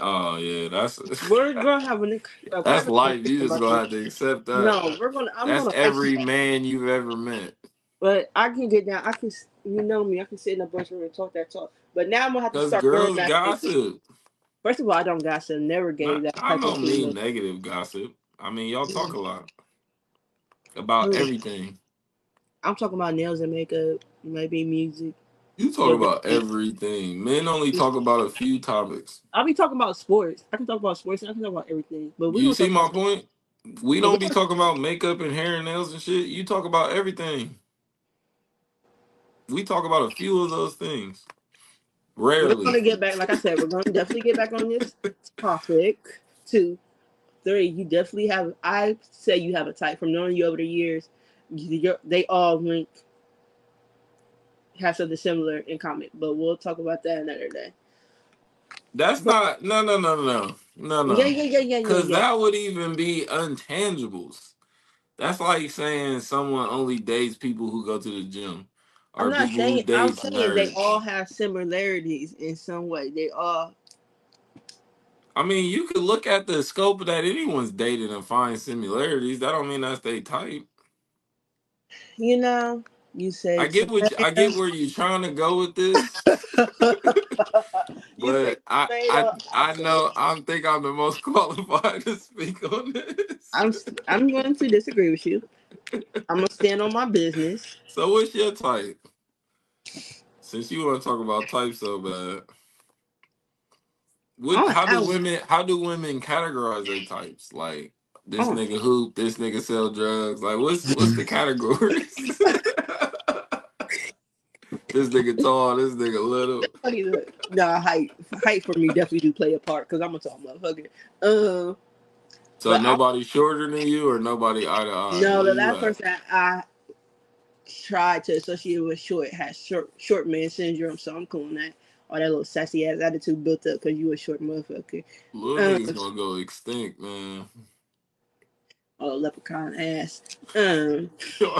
Oh yeah, that's We're gonna have a, a that's life. You just gonna have to accept that. No, we're gonna. I'm that's gonna every man you've ever met. But I can get down. I can. You know me. I can sit in a bunch room and talk that talk. But now I'm gonna have to start girls gossip. First of all, I don't gossip. Never gave that I don't mean negative gossip. I mean y'all talk a lot about Mm. everything. I'm talking about nails and makeup, maybe music. You talk about everything. Men only talk about a few topics. I'll be talking about sports. I can talk about sports. and I can talk about everything. But we You see my point? We don't be talking about makeup and hair and nails and shit. You talk about everything. we talk about a few of those things. Rarely. We're gonna get back, like I said, we're gonna definitely get back on this topic. Two, three, you definitely have. I say you have a type from knowing you over the years. You're, they all link, have something similar in common, but we'll talk about that another day. That's not no no no no no no. Yeah, yeah, yeah, yeah, yeah. Because yeah. that would even be untangibles. That's like saying someone only dates people who go to the gym. Or I'm not people who saying. I'm date saying they all have similarities in some way. They all. I mean, you could look at the scope that anyone's dated and find similarities. That don't mean that's they type. You know, you say. I get what you, I get where you're trying to go with this, but I I, I know I think I'm the most qualified to speak on this. I'm. I'm going to disagree with you. I'm gonna stand on my business. So what's your type? Since you want to talk about type so bad, what, Oh, how do women how do women categorize their types? Like this Oh. nigga hoop, this nigga sell drugs. Like what's what's the categories? This nigga tall, this nigga little. Nah, height. Height for me definitely do play a part because I'm a tall motherfucker. Um, So But I- nobody shorter than you or nobody eye to eye. no, the last person that I tried to associate with short has short short man syndrome, so I'm cool on that. All that little sassy ass attitude built up because you a short motherfucker. Little uh, niggas gonna go extinct, man. Oh, leprechaun ass. Um,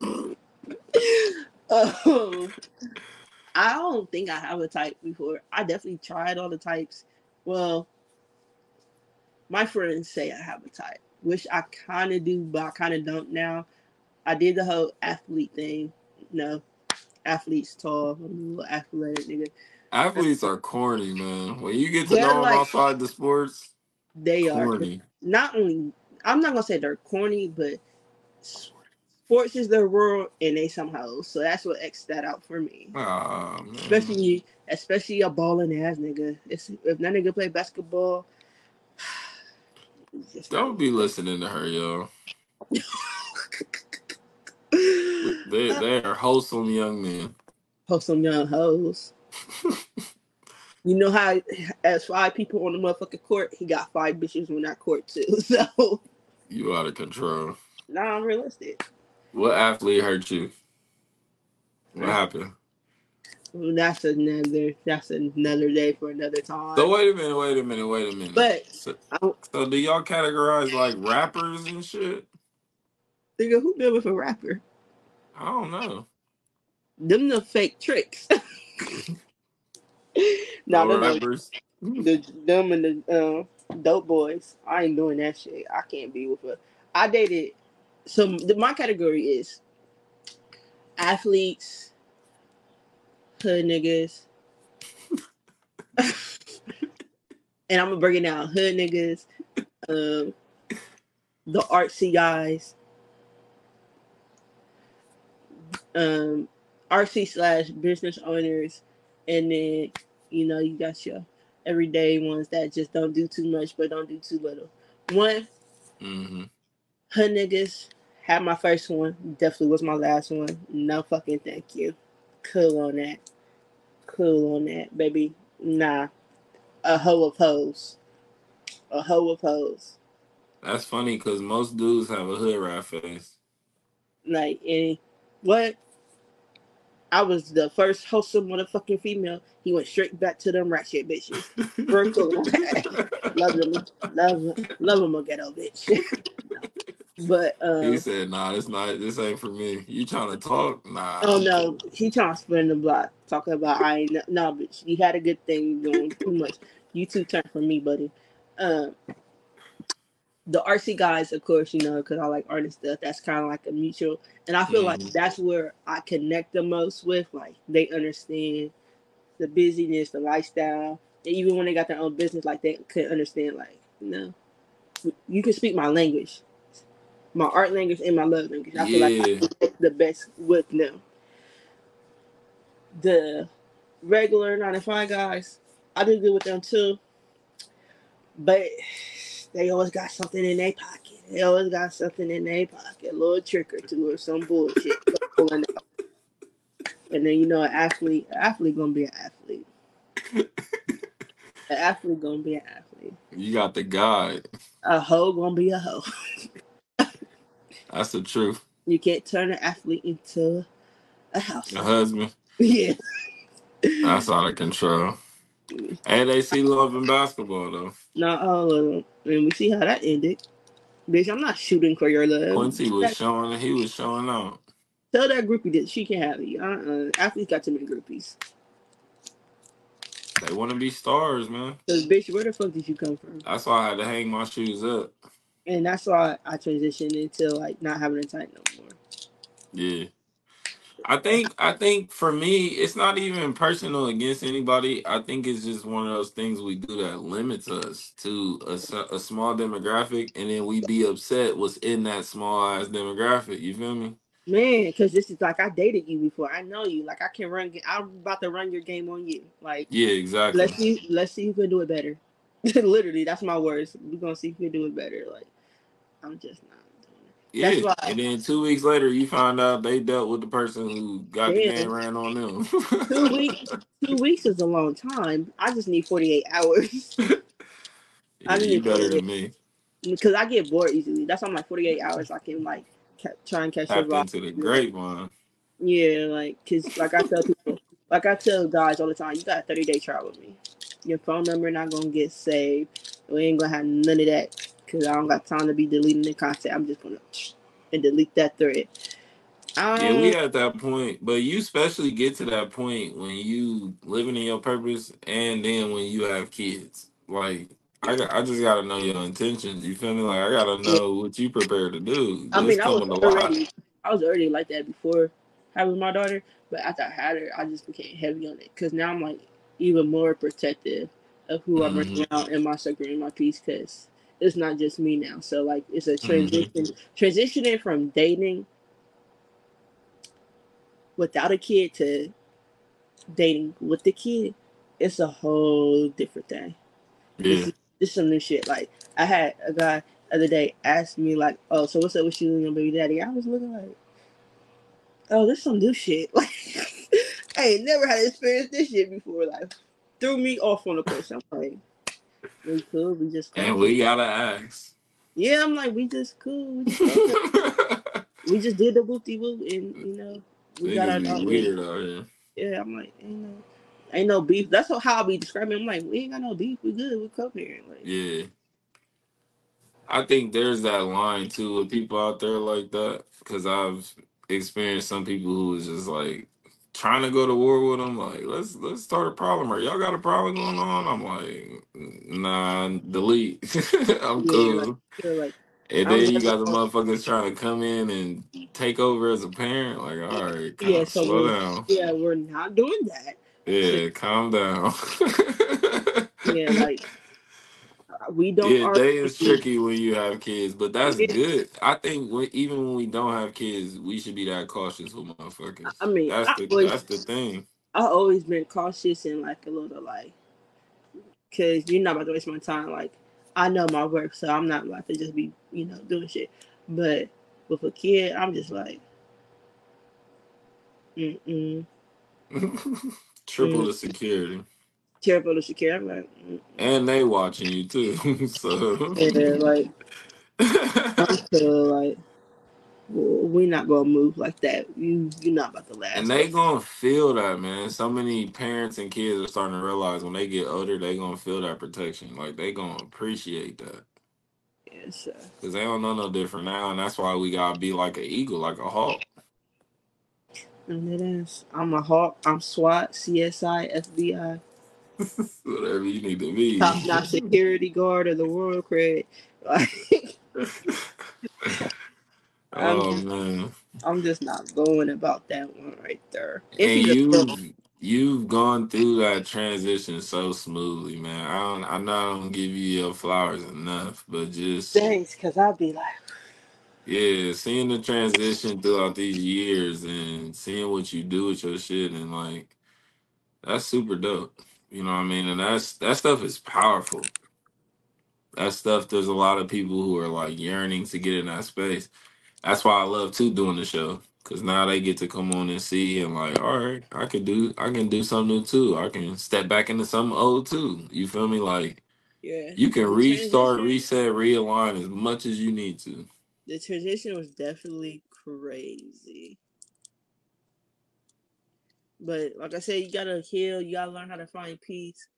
um, I don't think I have a type before. I definitely tried all the types. Well, my friends say I have a type, which I kind of do, but I kind of don't now. I did the whole athlete thing. No, athlete's tall. I'm a little athletic nigga. Athletes are corny, man. When you get to They're know them like- outside the sports, They are corny. not only. I'm not gonna say they're corny, but sports is their world, and they somehow. So that's what X that out for me. Especially especially a balling ass nigga. It's, if that nigga play basketball, Don't be listening to her, yo. They they are wholesome young men. Wholesome young hoes. you know how as five people on the motherfucking court, he got five bitches on that court too. So You out of control. nah, I'm realistic. What athlete hurt you? What happened? That's another that's another day for another time. So wait a minute, wait a minute, wait a minute. but so, I, so do y'all categorize like rappers and shit? nigga, who been with a rapper? I don't know. Them the fake tricks. no, no. rappers. the them and the uh, dope boys. I ain't doing that shit. I can't be with a. I dated. So the, my category is athletes, hood niggas, and I'm gonna bring it down. Hood niggas, um, the artsy guys, um, artsy slash business owners, and then you know you got your everyday ones that just don't do too much but don't do too little. One, hmm hood niggas had my first one, definitely was my last one. No fucking thank you. Cool on that. Cool on that, baby. Nah. A hoe of hoes. A hoe of hoes. That's funny because most dudes have a hood rat face. Like any what? I was the first wholesome motherfucking female. He went straight back to them ratchet bitches. Cool. love them, love them, love them a ghetto bitch. but um, he said, "Nah, this not. This ain't for me. You trying to talk? Nah." oh no, he trying to spin the block, talking about I ain't no, bitch. You had a good thing doing too much. You too turn for me, buddy. Um, the RC guys, of course, you know, because I like artist stuff. That's kind of like a mutual, and I feel like Mhm. that's where I connect the most with. Like they understand the busyness, the lifestyle, and even when they got their own business, like they could understand. Like you know, you can speak my language, my art language, and my love language. I feel like I Yeah. the best with them. The regular nine to five guys, I do good with them too, but they always got something in their pocket. They always got something in their pocket, a little trick or two or some bullshit. pulling out. And then you know, an athlete, an athlete gonna be an athlete. An athlete gonna be an athlete. You got the guy. A hoe gonna be a hoe. That's the truth. You can't turn an athlete into a house. A husband. Yeah. That's out of control. Hey, they see love in basketball though. Not all of them. And we see how that ended. Bitch, I'm not shooting for your love. Quincy was showing. He was showing out. Tell that groupie that she can have you. Uh-uh. Athletes got too many groupies. They want to be stars, man. Cause bitch, where the fuck did you come from? That's why I had to hang my shoes up. And that's why I transitioned into like not having a tight no more. Yeah. I think I think for me, it's not even personal against anybody. I think it's just one of those things we do that limits us to a, a small demographic, and then we be upset what's in that small ass demographic. You feel me? Man, because this is like I dated you before. I know you. Like I can run. I'm about to run your game on you. Like Yeah, exactly. let's see. Let's see who can do it better. Literally, that's my words. We're gonna see who can do it better. Like I'm just not doing it. Yeah, That's why- and then two weeks later, you find out they dealt with the person who got the Damn. game ran on them. Two weeks. Two weeks is a long time. I just need 48 hours Yeah, I you need better than me. because I get bored easily. That's why I'm like 48 hours. I can like ca- try and catch Tap the vibe. into the grapevine. Yeah, like because like I tell people, like I tell guys all the time, you got a 30 day trial with me. Your phone number not gonna get saved. We ain't gonna have none of that because I don't got time to be deleting the content. I'm just gonna and delete that thread. Um, Yeah, we at that point, but you especially get to that point when you living in your purpose, and then when you have kids. Like I, got, I just gotta know your intentions. You feel me? Like I gotta know what you prepared to do. I mean, I was come with a lot. already, I was already like that before having my daughter, but after I had her, I just became heavy on it because now I'm like even more protective of who I'm bringing out in my circle and my peace because it's not just me now. So like, it's a mm-hmm. transition, transitioning from dating without a kid to dating with the kid. It's a whole different thing. Yeah, This is some new shit. Like I had a guy the other day ask me like, "Oh, so what's up with you and your baby daddy?" I was looking like, "Oh, this some new shit." Like I ain't never had experienced this shit before. Like threw me off on the person. I'm like, we cool. We just cool. and we gotta ask. yeah. I'm like, we just cool. We just, we just did the whoopty whoop, and you know, we got our dog. weird here. Yeah, I'm like, ain't no, ain't no beef. That's how I be describing. I'm like, we ain't got no beef. We good. We co-parent. Like, Yeah. I think there's that line too with people out there like that because I've experienced some people who is just like trying to go to war with them. Like, let's let's start a problem. Or y'all got a problem going on? I'm like, nah, delete. I'm Yeah, cool. like, like and then you got the motherfuckers trying to come in and take over as a parent. Like, all right, calm, Yeah, so slow down. yeah, we're not doing that. Yeah, calm down. Yeah, like we don't. yeah, argue day is tricky when you have kids, but that's good. I think when, even when we don't have kids, we should be that cautious with motherfuckers. I mean, that's I the always- that's the thing. I always been cautious and like a little like, cause you're not about to waste my time. Like, I know my work, so I'm not about to just be, you know, doing shit. But with a kid, I'm just like, mm mm, Triple Mm. the security, terrible to secure. I'm like, mm and they watching you too. so yeah, like I'm still like, well, we not gonna move like that. You you're not about to last. and they gonna feel that, man. So many parents and kids are starting to realize when they get older, they gonna feel that protection. Like they gonna appreciate that. Yeah, so. Cause they don't know no different now, and that's why we gotta be like an eagle, like a hawk. And it is. I'm a hawk. I'm SWAT, CSI, FBI, Whatever you need to be. top notch security guard of the world credit. Like, oh I'm- man. I'm just not going about that one right there. And If he's a you you've gone through that transition so smoothly, man. I don't I know I don't give you your flowers enough, but just thanks, because I'd be like, yeah, seeing the transition throughout these years and seeing what you do with your shit and like that's super dope. You know what I mean? And that's that stuff is powerful. That stuff there's a lot of people who are like yearning to get in that space. That's why I love too doing the show. Cause now they get to come on and see and like, all right, I can do I can do something new too. I can step back into something old too. You feel me? Like Yeah, you can the restart, reset, realign as much as you need to. the transition was definitely crazy. But like I said, you gotta heal. You gotta learn how to find peace.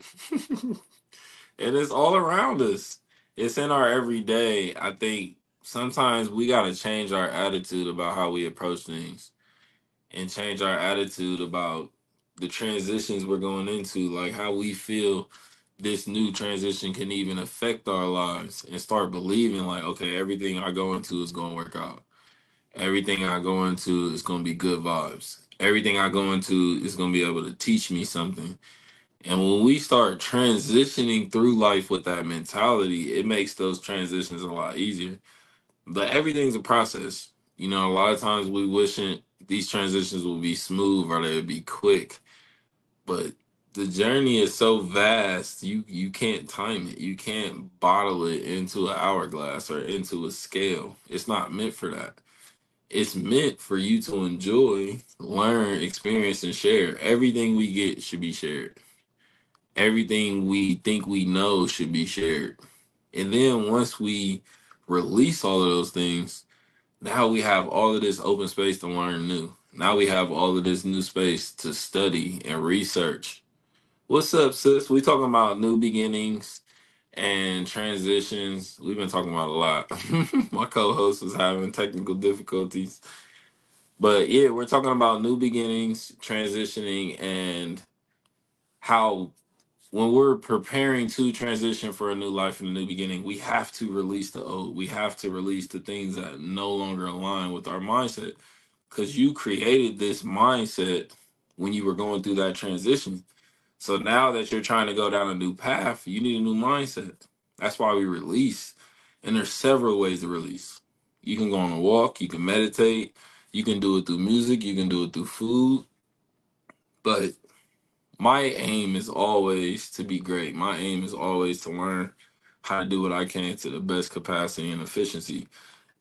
and it's all around us. It's in our everyday. I think sometimes we got to change our attitude about how we approach things and change our attitude about the transitions we're going into, like how we feel this new transition can even affect our lives and start believing like, okay, everything I go into is going to work out. Everything I go into is going to be good vibes. Everything I go into is going to be able to teach me something and when we start transitioning through life with that mentality, it makes those transitions a lot easier. But everything's a process. You know, a lot of times we wishing these transitions will be smooth or they would be quick. But the journey is so vast, you you can't time it. You can't bottle it into an hourglass or into a scale. It's not meant for that. It's meant for you to enjoy, learn, experience, and share. Everything we get should be shared everything we think we know should be shared. And then once we release all of those things, now we have all of this open space to learn new. Now we have all of this new space to study and research. What's up, sis? We talking about new beginnings and transitions. We've been talking about a lot. My co-host was having technical difficulties. But yeah, we're talking about new beginnings, transitioning, and how when we're preparing to transition for a new life and a new beginning, we have to release the old. We have to release the things that no longer align with our mindset. Because you created this mindset when you were going through that transition. So now that you're trying to go down a new path, you need a new mindset. That's why we release. And there's several ways to release. You can go on a walk, you can meditate, you can do it through music, you can do it through food. But my aim is always to be great. My aim is always to learn how to do what I can to the best capacity and efficiency.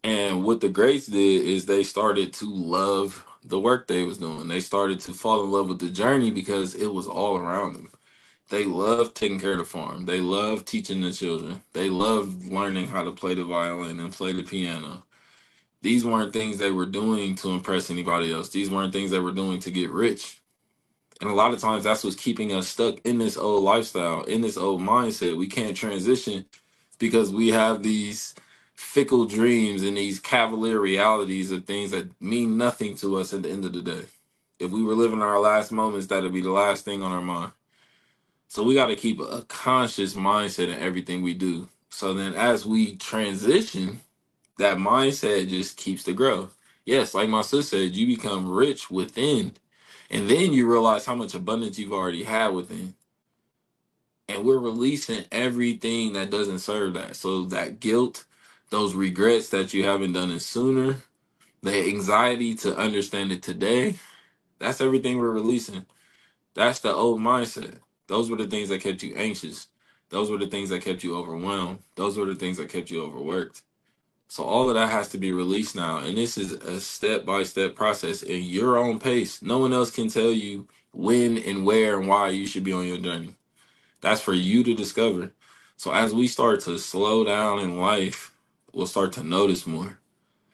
And what the greats did is they started to love the work they was doing. They started to fall in love with the journey because it was all around them. They loved taking care of the farm. They loved teaching the children. They loved learning how to play the violin and play the piano. These weren't things they were doing to impress anybody else. These weren't things they were doing to get rich and a lot of times that's what's keeping us stuck in this old lifestyle, in this old mindset. We can't transition because we have these fickle dreams and these cavalier realities of things that mean nothing to us at the end of the day. If we were living our last moments, that'd be the last thing on our mind. So we got to keep a conscious mindset in everything we do. So then as we transition, that mindset just keeps to grow. Yes, like my sister said, you become rich within and then you realize how much abundance you've already had within. And we're releasing everything that doesn't serve that. So that guilt, those regrets that you haven't done it sooner, the anxiety to understand it today, that's everything we're releasing. That's the old mindset. Those were the things that kept you anxious. Those were the things that kept you overwhelmed. Those were the things that kept you overworked. So all of that has to be released now. And this is a step by step process in your own pace. No one else can tell you when and where and why you should be on your journey. That's for you to discover. So as we start to slow down in life, we'll start to notice more.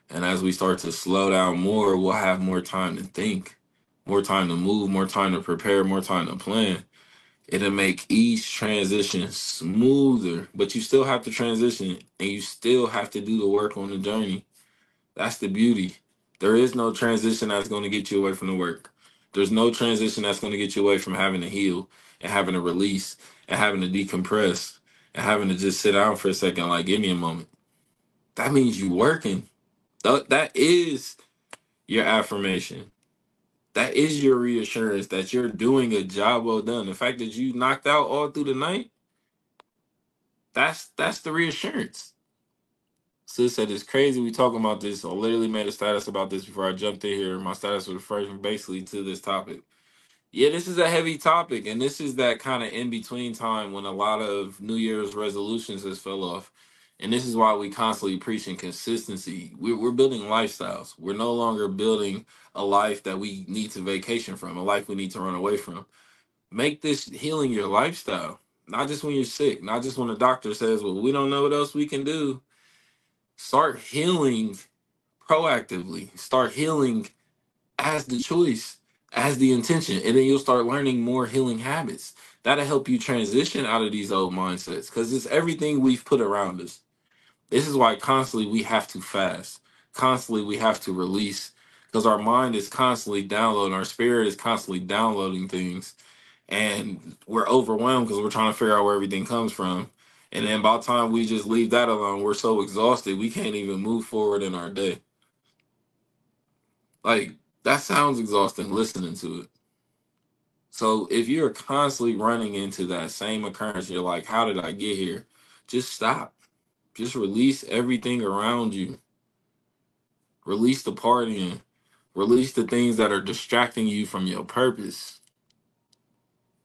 And as we start to slow down more, we'll have more time to think, more time to move, more time to prepare, more time to plan. It'll make each transition smoother but you still have to transition and you still have to do the work on the journey. That's the beauty. There is no transition that's going to get you away from the work. There's no transition that's going to get you away from having to heal and having to release and having to decompress and having to just sit down for a second like give me a moment that means you working Th- that is your affirmation that is your reassurance that you're doing a job well done. The fact that you knocked out all through the night, that's that's the reassurance. Sis said it's crazy we talking about this. I literally made a status about this before I jumped in here. My status was referring basically to this topic. Yeah, this is a heavy topic, and this is that kind of in between time when a lot of New Year's resolutions has fell off, And this is why we constantly preaching consistency. We're, we're building lifestyles. We're no longer building a life that we need to vacation from, a life we need to run away from. Make this healing your lifestyle, not just when you're sick, not just when the doctor says, well, we don't know what else we can do. Start healing proactively. Start healing as the choice, as the intention. And then you'll start learning more healing habits. That'll help you transition out of these old mindsets because it's everything we've put around us this is why constantly we have to fast. Constantly we have to release because our mind is constantly downloading, our spirit is constantly downloading things, and we're overwhelmed because we're trying to figure out where everything comes from. And then by the time we just leave that alone, we're so exhausted we can't even move forward in our day. Like that sounds exhausting listening to it. So if you're constantly running into that same occurrence, you're like, how did I get here? Just stop just release everything around you. Release the partying. Release the things that are distracting you from your purpose.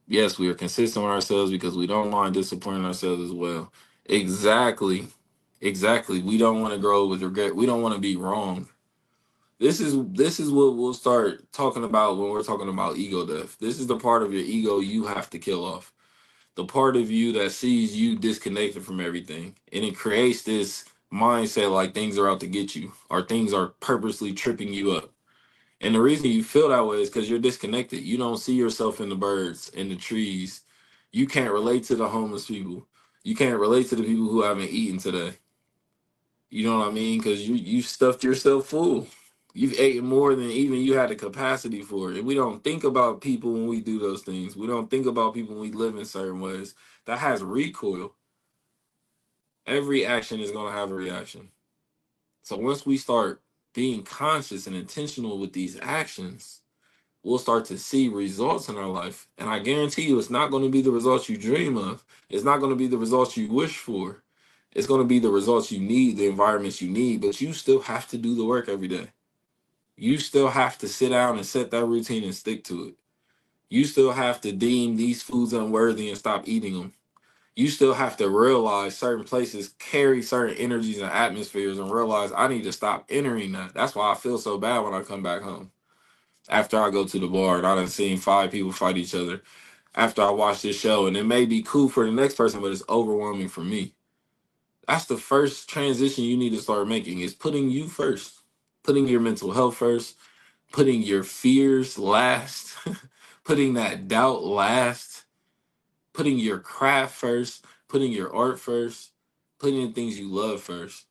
Yes, we are consistent with ourselves because we don't mind disciplining ourselves as well. Exactly. Exactly. We don't want to grow with regret. We don't want to be wrong. This is this is what we'll start talking about when we're talking about ego death. This is the part of your ego you have to kill off the part of you that sees you disconnected from everything and it creates this mindset like things are out to get you or things are purposely tripping you up. And the reason you feel that way is because you're disconnected. You don't see yourself in the birds in the trees. You can't relate to the homeless people. You can't relate to the people who haven't eaten today. You know what i mean? Because you you stuffed yourself full You've eaten more than even you had the capacity for. And we don't think about people when we do those things. We don't think about people when we live in certain ways. That has recoil. Every action is going to have a reaction. So once we start being conscious and intentional with these actions, we'll start to see results in our life. And I guarantee you, it's not going to be the results you dream of. It's not going to be the results you wish for. It's going to be the results you need, the environments you need, but you still have to do the work every day you still have to sit down and set that routine and stick to it. You still have to deem these foods unworthy and stop eating them. You still have to realize certain places carry certain energies and atmospheres and realize I need to stop entering that. That's why I feel so bad when I come back home. After I go to the bar and I done seen five people fight each other. After I watch this show, and it may be cool for the next person, but it's overwhelming for me. That's the first transition you need to start making is putting you first putting your mental health first, putting your fears last, putting that doubt last, putting your craft first, putting your art first, putting the things you love first.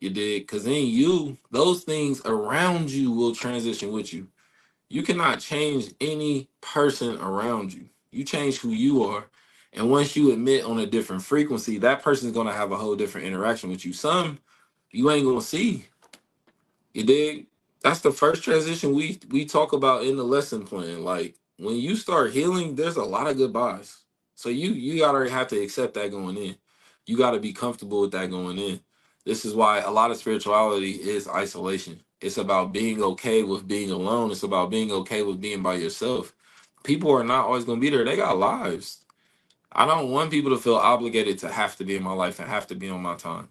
You did? Because then you, those things around you will transition with you. You cannot change any person around you. You change who you are. And once you admit on a different frequency, that person's going to have a whole different interaction with you. Some you ain't going to see you dig? That's the first transition we we talk about in the lesson plan. Like when you start healing, there's a lot of goodbyes. So you you gotta have to accept that going in. You gotta be comfortable with that going in. This is why a lot of spirituality is isolation. It's about being okay with being alone. It's about being okay with being by yourself. People are not always gonna be there. They got lives. I don't want people to feel obligated to have to be in my life and have to be on my time.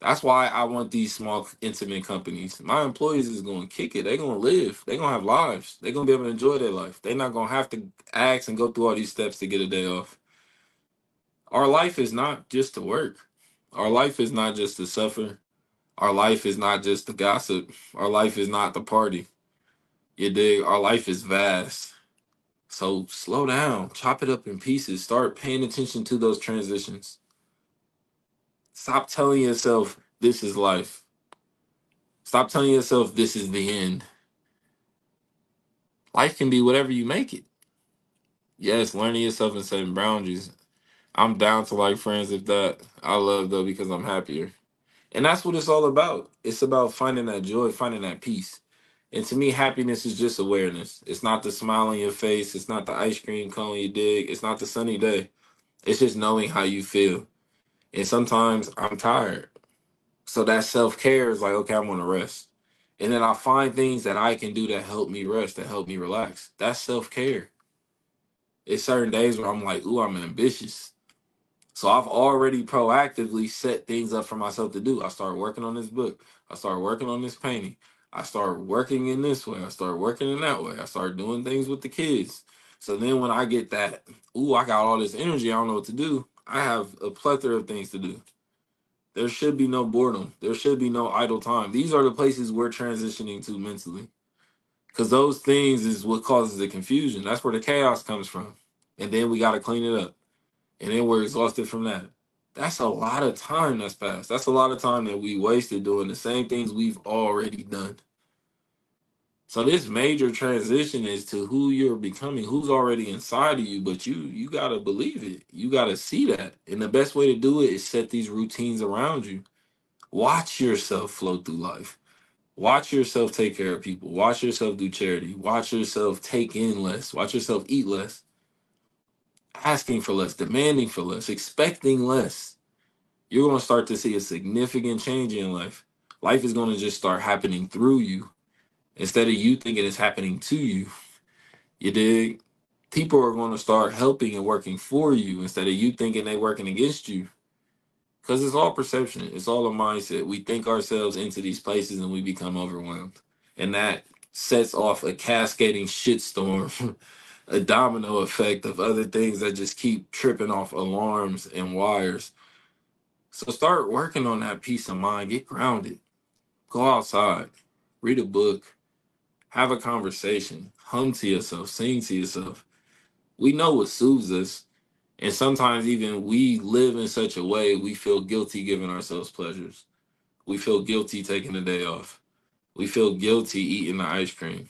That's why I want these small, intimate companies. My employees is going to kick it. They're going to live. They're going to have lives. They're going to be able to enjoy their life. They're not going to have to ask and go through all these steps to get a day off. Our life is not just to work. Our life is not just to suffer. Our life is not just to gossip. Our life is not the party. You dig? Our life is vast. So slow down, chop it up in pieces, start paying attention to those transitions Stop telling yourself this is life. Stop telling yourself this is the end. Life can be whatever you make it. Yes, learning yourself and setting boundaries. I'm down to like friends if that. I love though because I'm happier. And that's what it's all about. It's about finding that joy, finding that peace. And to me, happiness is just awareness. It's not the smile on your face. It's not the ice cream cone you dig. It's not the sunny day. It's just knowing how you feel. And sometimes I'm tired. So that self care is like, okay, I'm gonna rest. And then I find things that I can do that help me rest, that help me relax. That's self care. It's certain days where I'm like, ooh, I'm ambitious. So I've already proactively set things up for myself to do. I start working on this book. I start working on this painting. I start working in this way. I start working in that way. I start doing things with the kids. So then when I get that, ooh, I got all this energy, I don't know what to do. I have a plethora of things to do. There should be no boredom. There should be no idle time. These are the places we're transitioning to mentally. Because those things is what causes the confusion. That's where the chaos comes from. And then we got to clean it up and then we're exhausted from that. That's a lot of time that's passed. That's a lot of time that we wasted doing the same things we've already done. So this major transition is to who you're becoming, who's already inside of you, but you you got to believe it. You got to see that. And the best way to do it is set these routines around you. Watch yourself flow through life. Watch yourself take care of people. Watch yourself do charity. Watch yourself take in less. Watch yourself eat less asking for less, demanding for less, expecting less, you're to start to see a significant change in life. Life is to just start happening through you instead of you thinking it's happening to you. You dig? People are going to start helping and working for you instead of you thinking they're working against you. Because it's all perception. It's all a mindset. We think ourselves into these places and we become overwhelmed. And that sets off a cascading shitstorm a domino effect of other things that just keep tripping off alarms and wires. So start working on that peace of mind. Get grounded. Go outside. Read a book. Have a conversation. Hum to yourself. Sing to yourself. We know what soothes us. And sometimes even we live in such a way we feel guilty giving ourselves pleasures. We feel guilty taking the day off. We feel guilty eating the ice cream.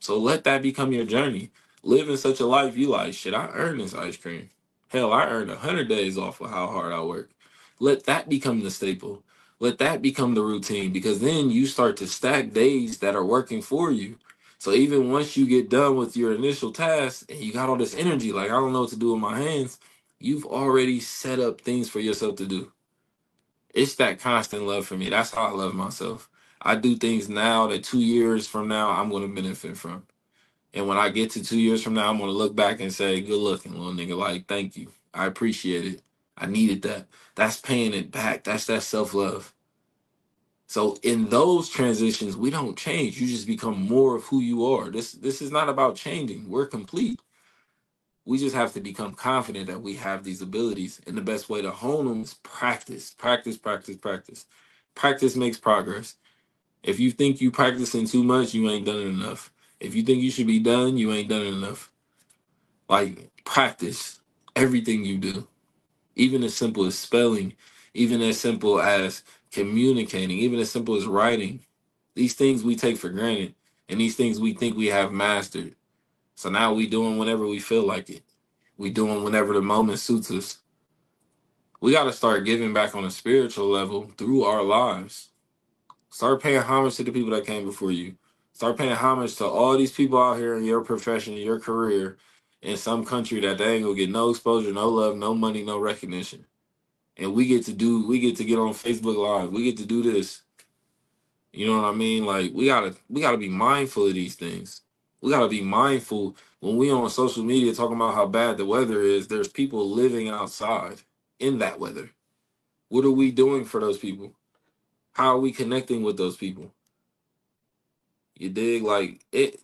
So let that become your journey living such a life, you like, shit, I earned this ice cream. Hell, I earned 100 days off of how hard I work. Let that become the staple. Let that become the routine because then you start to stack days that are working for you. So even once you get done with your initial task and you got all this energy, like I don't know what to do with my hands, you've already set up things for yourself to do. It's that constant love for me. That's how I love myself. I do things now that two years from now I'm going to benefit from. And when I get to two years from now, I'm gonna look back and say, "Good looking, little nigga. Like, thank you. I appreciate it. I needed that. That's paying it back. That's that self love." So in those transitions, we don't change. You just become more of who you are. This this is not about changing. We're complete. We just have to become confident that we have these abilities. And the best way to hone them is practice, practice, practice, practice. Practice makes progress. If you think you're practicing too much, you ain't done it enough. If you think you should be done, you ain't done enough. Like practice everything you do, even as simple as spelling, even as simple as communicating, even as simple as writing. These things we take for granted, and these things we think we have mastered. So now we doing whenever we feel like it. We doing whenever the moment suits us. We got to start giving back on a spiritual level through our lives. Start paying homage to the people that came before you. Start paying homage to all these people out here in your profession, your career, in some country that they ain't gonna get no exposure, no love, no money, no recognition. And we get to do, we get to get on Facebook Live. We get to do this. You know what I mean? Like we gotta, we gotta be mindful of these things. We gotta be mindful when we on social media talking about how bad the weather is. There's people living outside in that weather. What are we doing for those people? How are we connecting with those people? You dig? Like it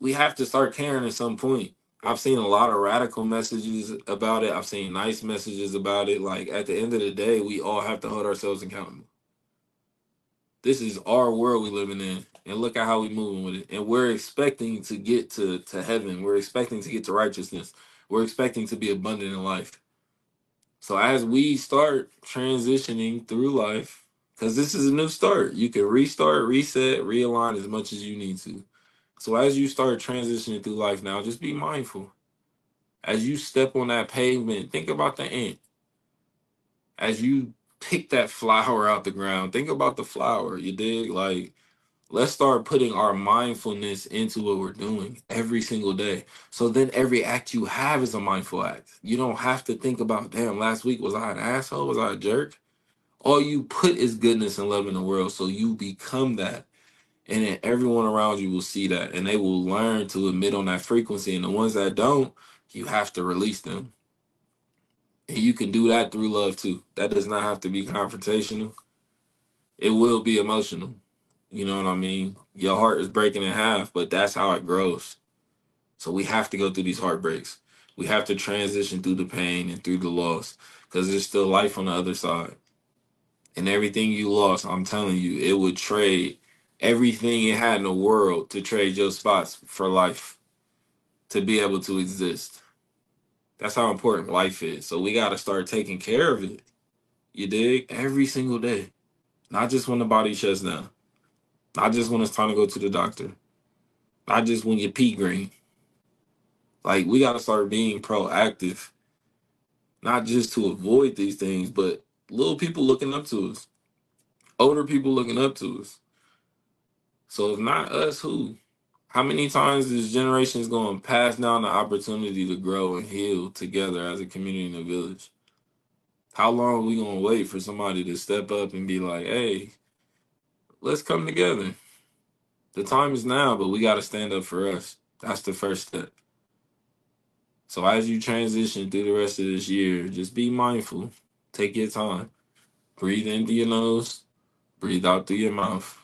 we have to start caring at some point. I've seen a lot of radical messages about it. I've seen nice messages about it. Like at the end of the day, we all have to hold ourselves accountable. This is our world we're living in. And look at how we're moving with it. And we're expecting to get to, to heaven. We're expecting to get to righteousness. We're expecting to be abundant in life. So as we start transitioning through life, because this is a new start. You can restart, reset, realign as much as you need to. So as you start transitioning through life now, just be mindful. As you step on that pavement, think about the ant. As you pick that flower out the ground, think about the flower. You dig? Like, let's start putting our mindfulness into what we're doing every single day. So then every act you have is a mindful act. You don't have to think about, damn, last week was I an asshole? Was I a jerk? all you put is goodness and love in the world. So you become that. And then everyone around you will see that and they will learn to emit on that frequency. And the ones that don't, you have to release them. And you can do that through love too. That does not have to be confrontational. It will be emotional. You know what I mean? Your heart is breaking in half, but that's how it grows. So we have to go through these heartbreaks. We have to transition through the pain and through the loss because there's still life on the other side. And everything you lost, I'm telling you, it would trade everything it had in the world to trade your spots for life to be able to exist. That's how important life is. So we got to start taking care of it. You dig? Every single day. Not just when the body shuts down. Not just when it's time to go to the doctor. Not just when you pee green. Like we got to start being proactive, not just to avoid these things, but little people looking up to us, older people looking up to us. So if not us, who? How many times is generations going to pass down the opportunity to grow and heal together as a community and a village? How long are we going to wait for somebody to step up and be like, hey, let's come together? The time is now, but we got to stand up for us. That's the first step. So as you transition through the rest of this year, just be mindful. Take your time. Breathe in through your nose, breathe out through your mouth,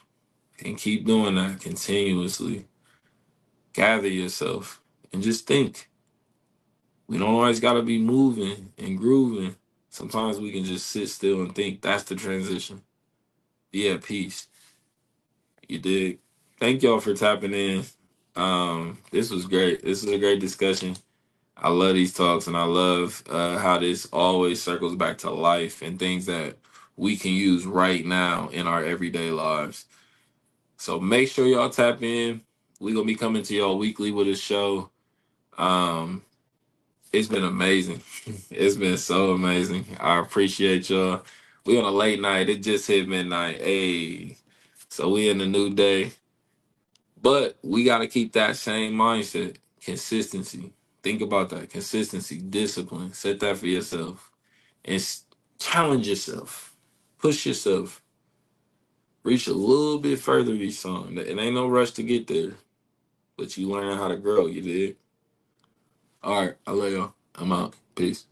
and keep doing that continuously. Gather yourself and just think. We don't always got to be moving and grooving. Sometimes we can just sit still and think. That's the transition. Be at peace. You dig? Thank y'all for tapping in. Um, this was great. This is a great discussion. I love these talks and I love uh, how this always circles back to life and things that we can use right now in our everyday lives. So make sure y'all tap in. We're gonna be coming to y'all weekly with a show. Um, it's been amazing. it's been so amazing. I appreciate y'all. We on a late night. It just hit midnight. Hey, so we in a new day. But we got to keep that same mindset, consistency. Think about that consistency, discipline. Set that for yourself and challenge yourself, push yourself, reach a little bit further each time. It ain't no rush to get there, but you learn how to grow. You did. All right, I love y'all. I'm out. Peace.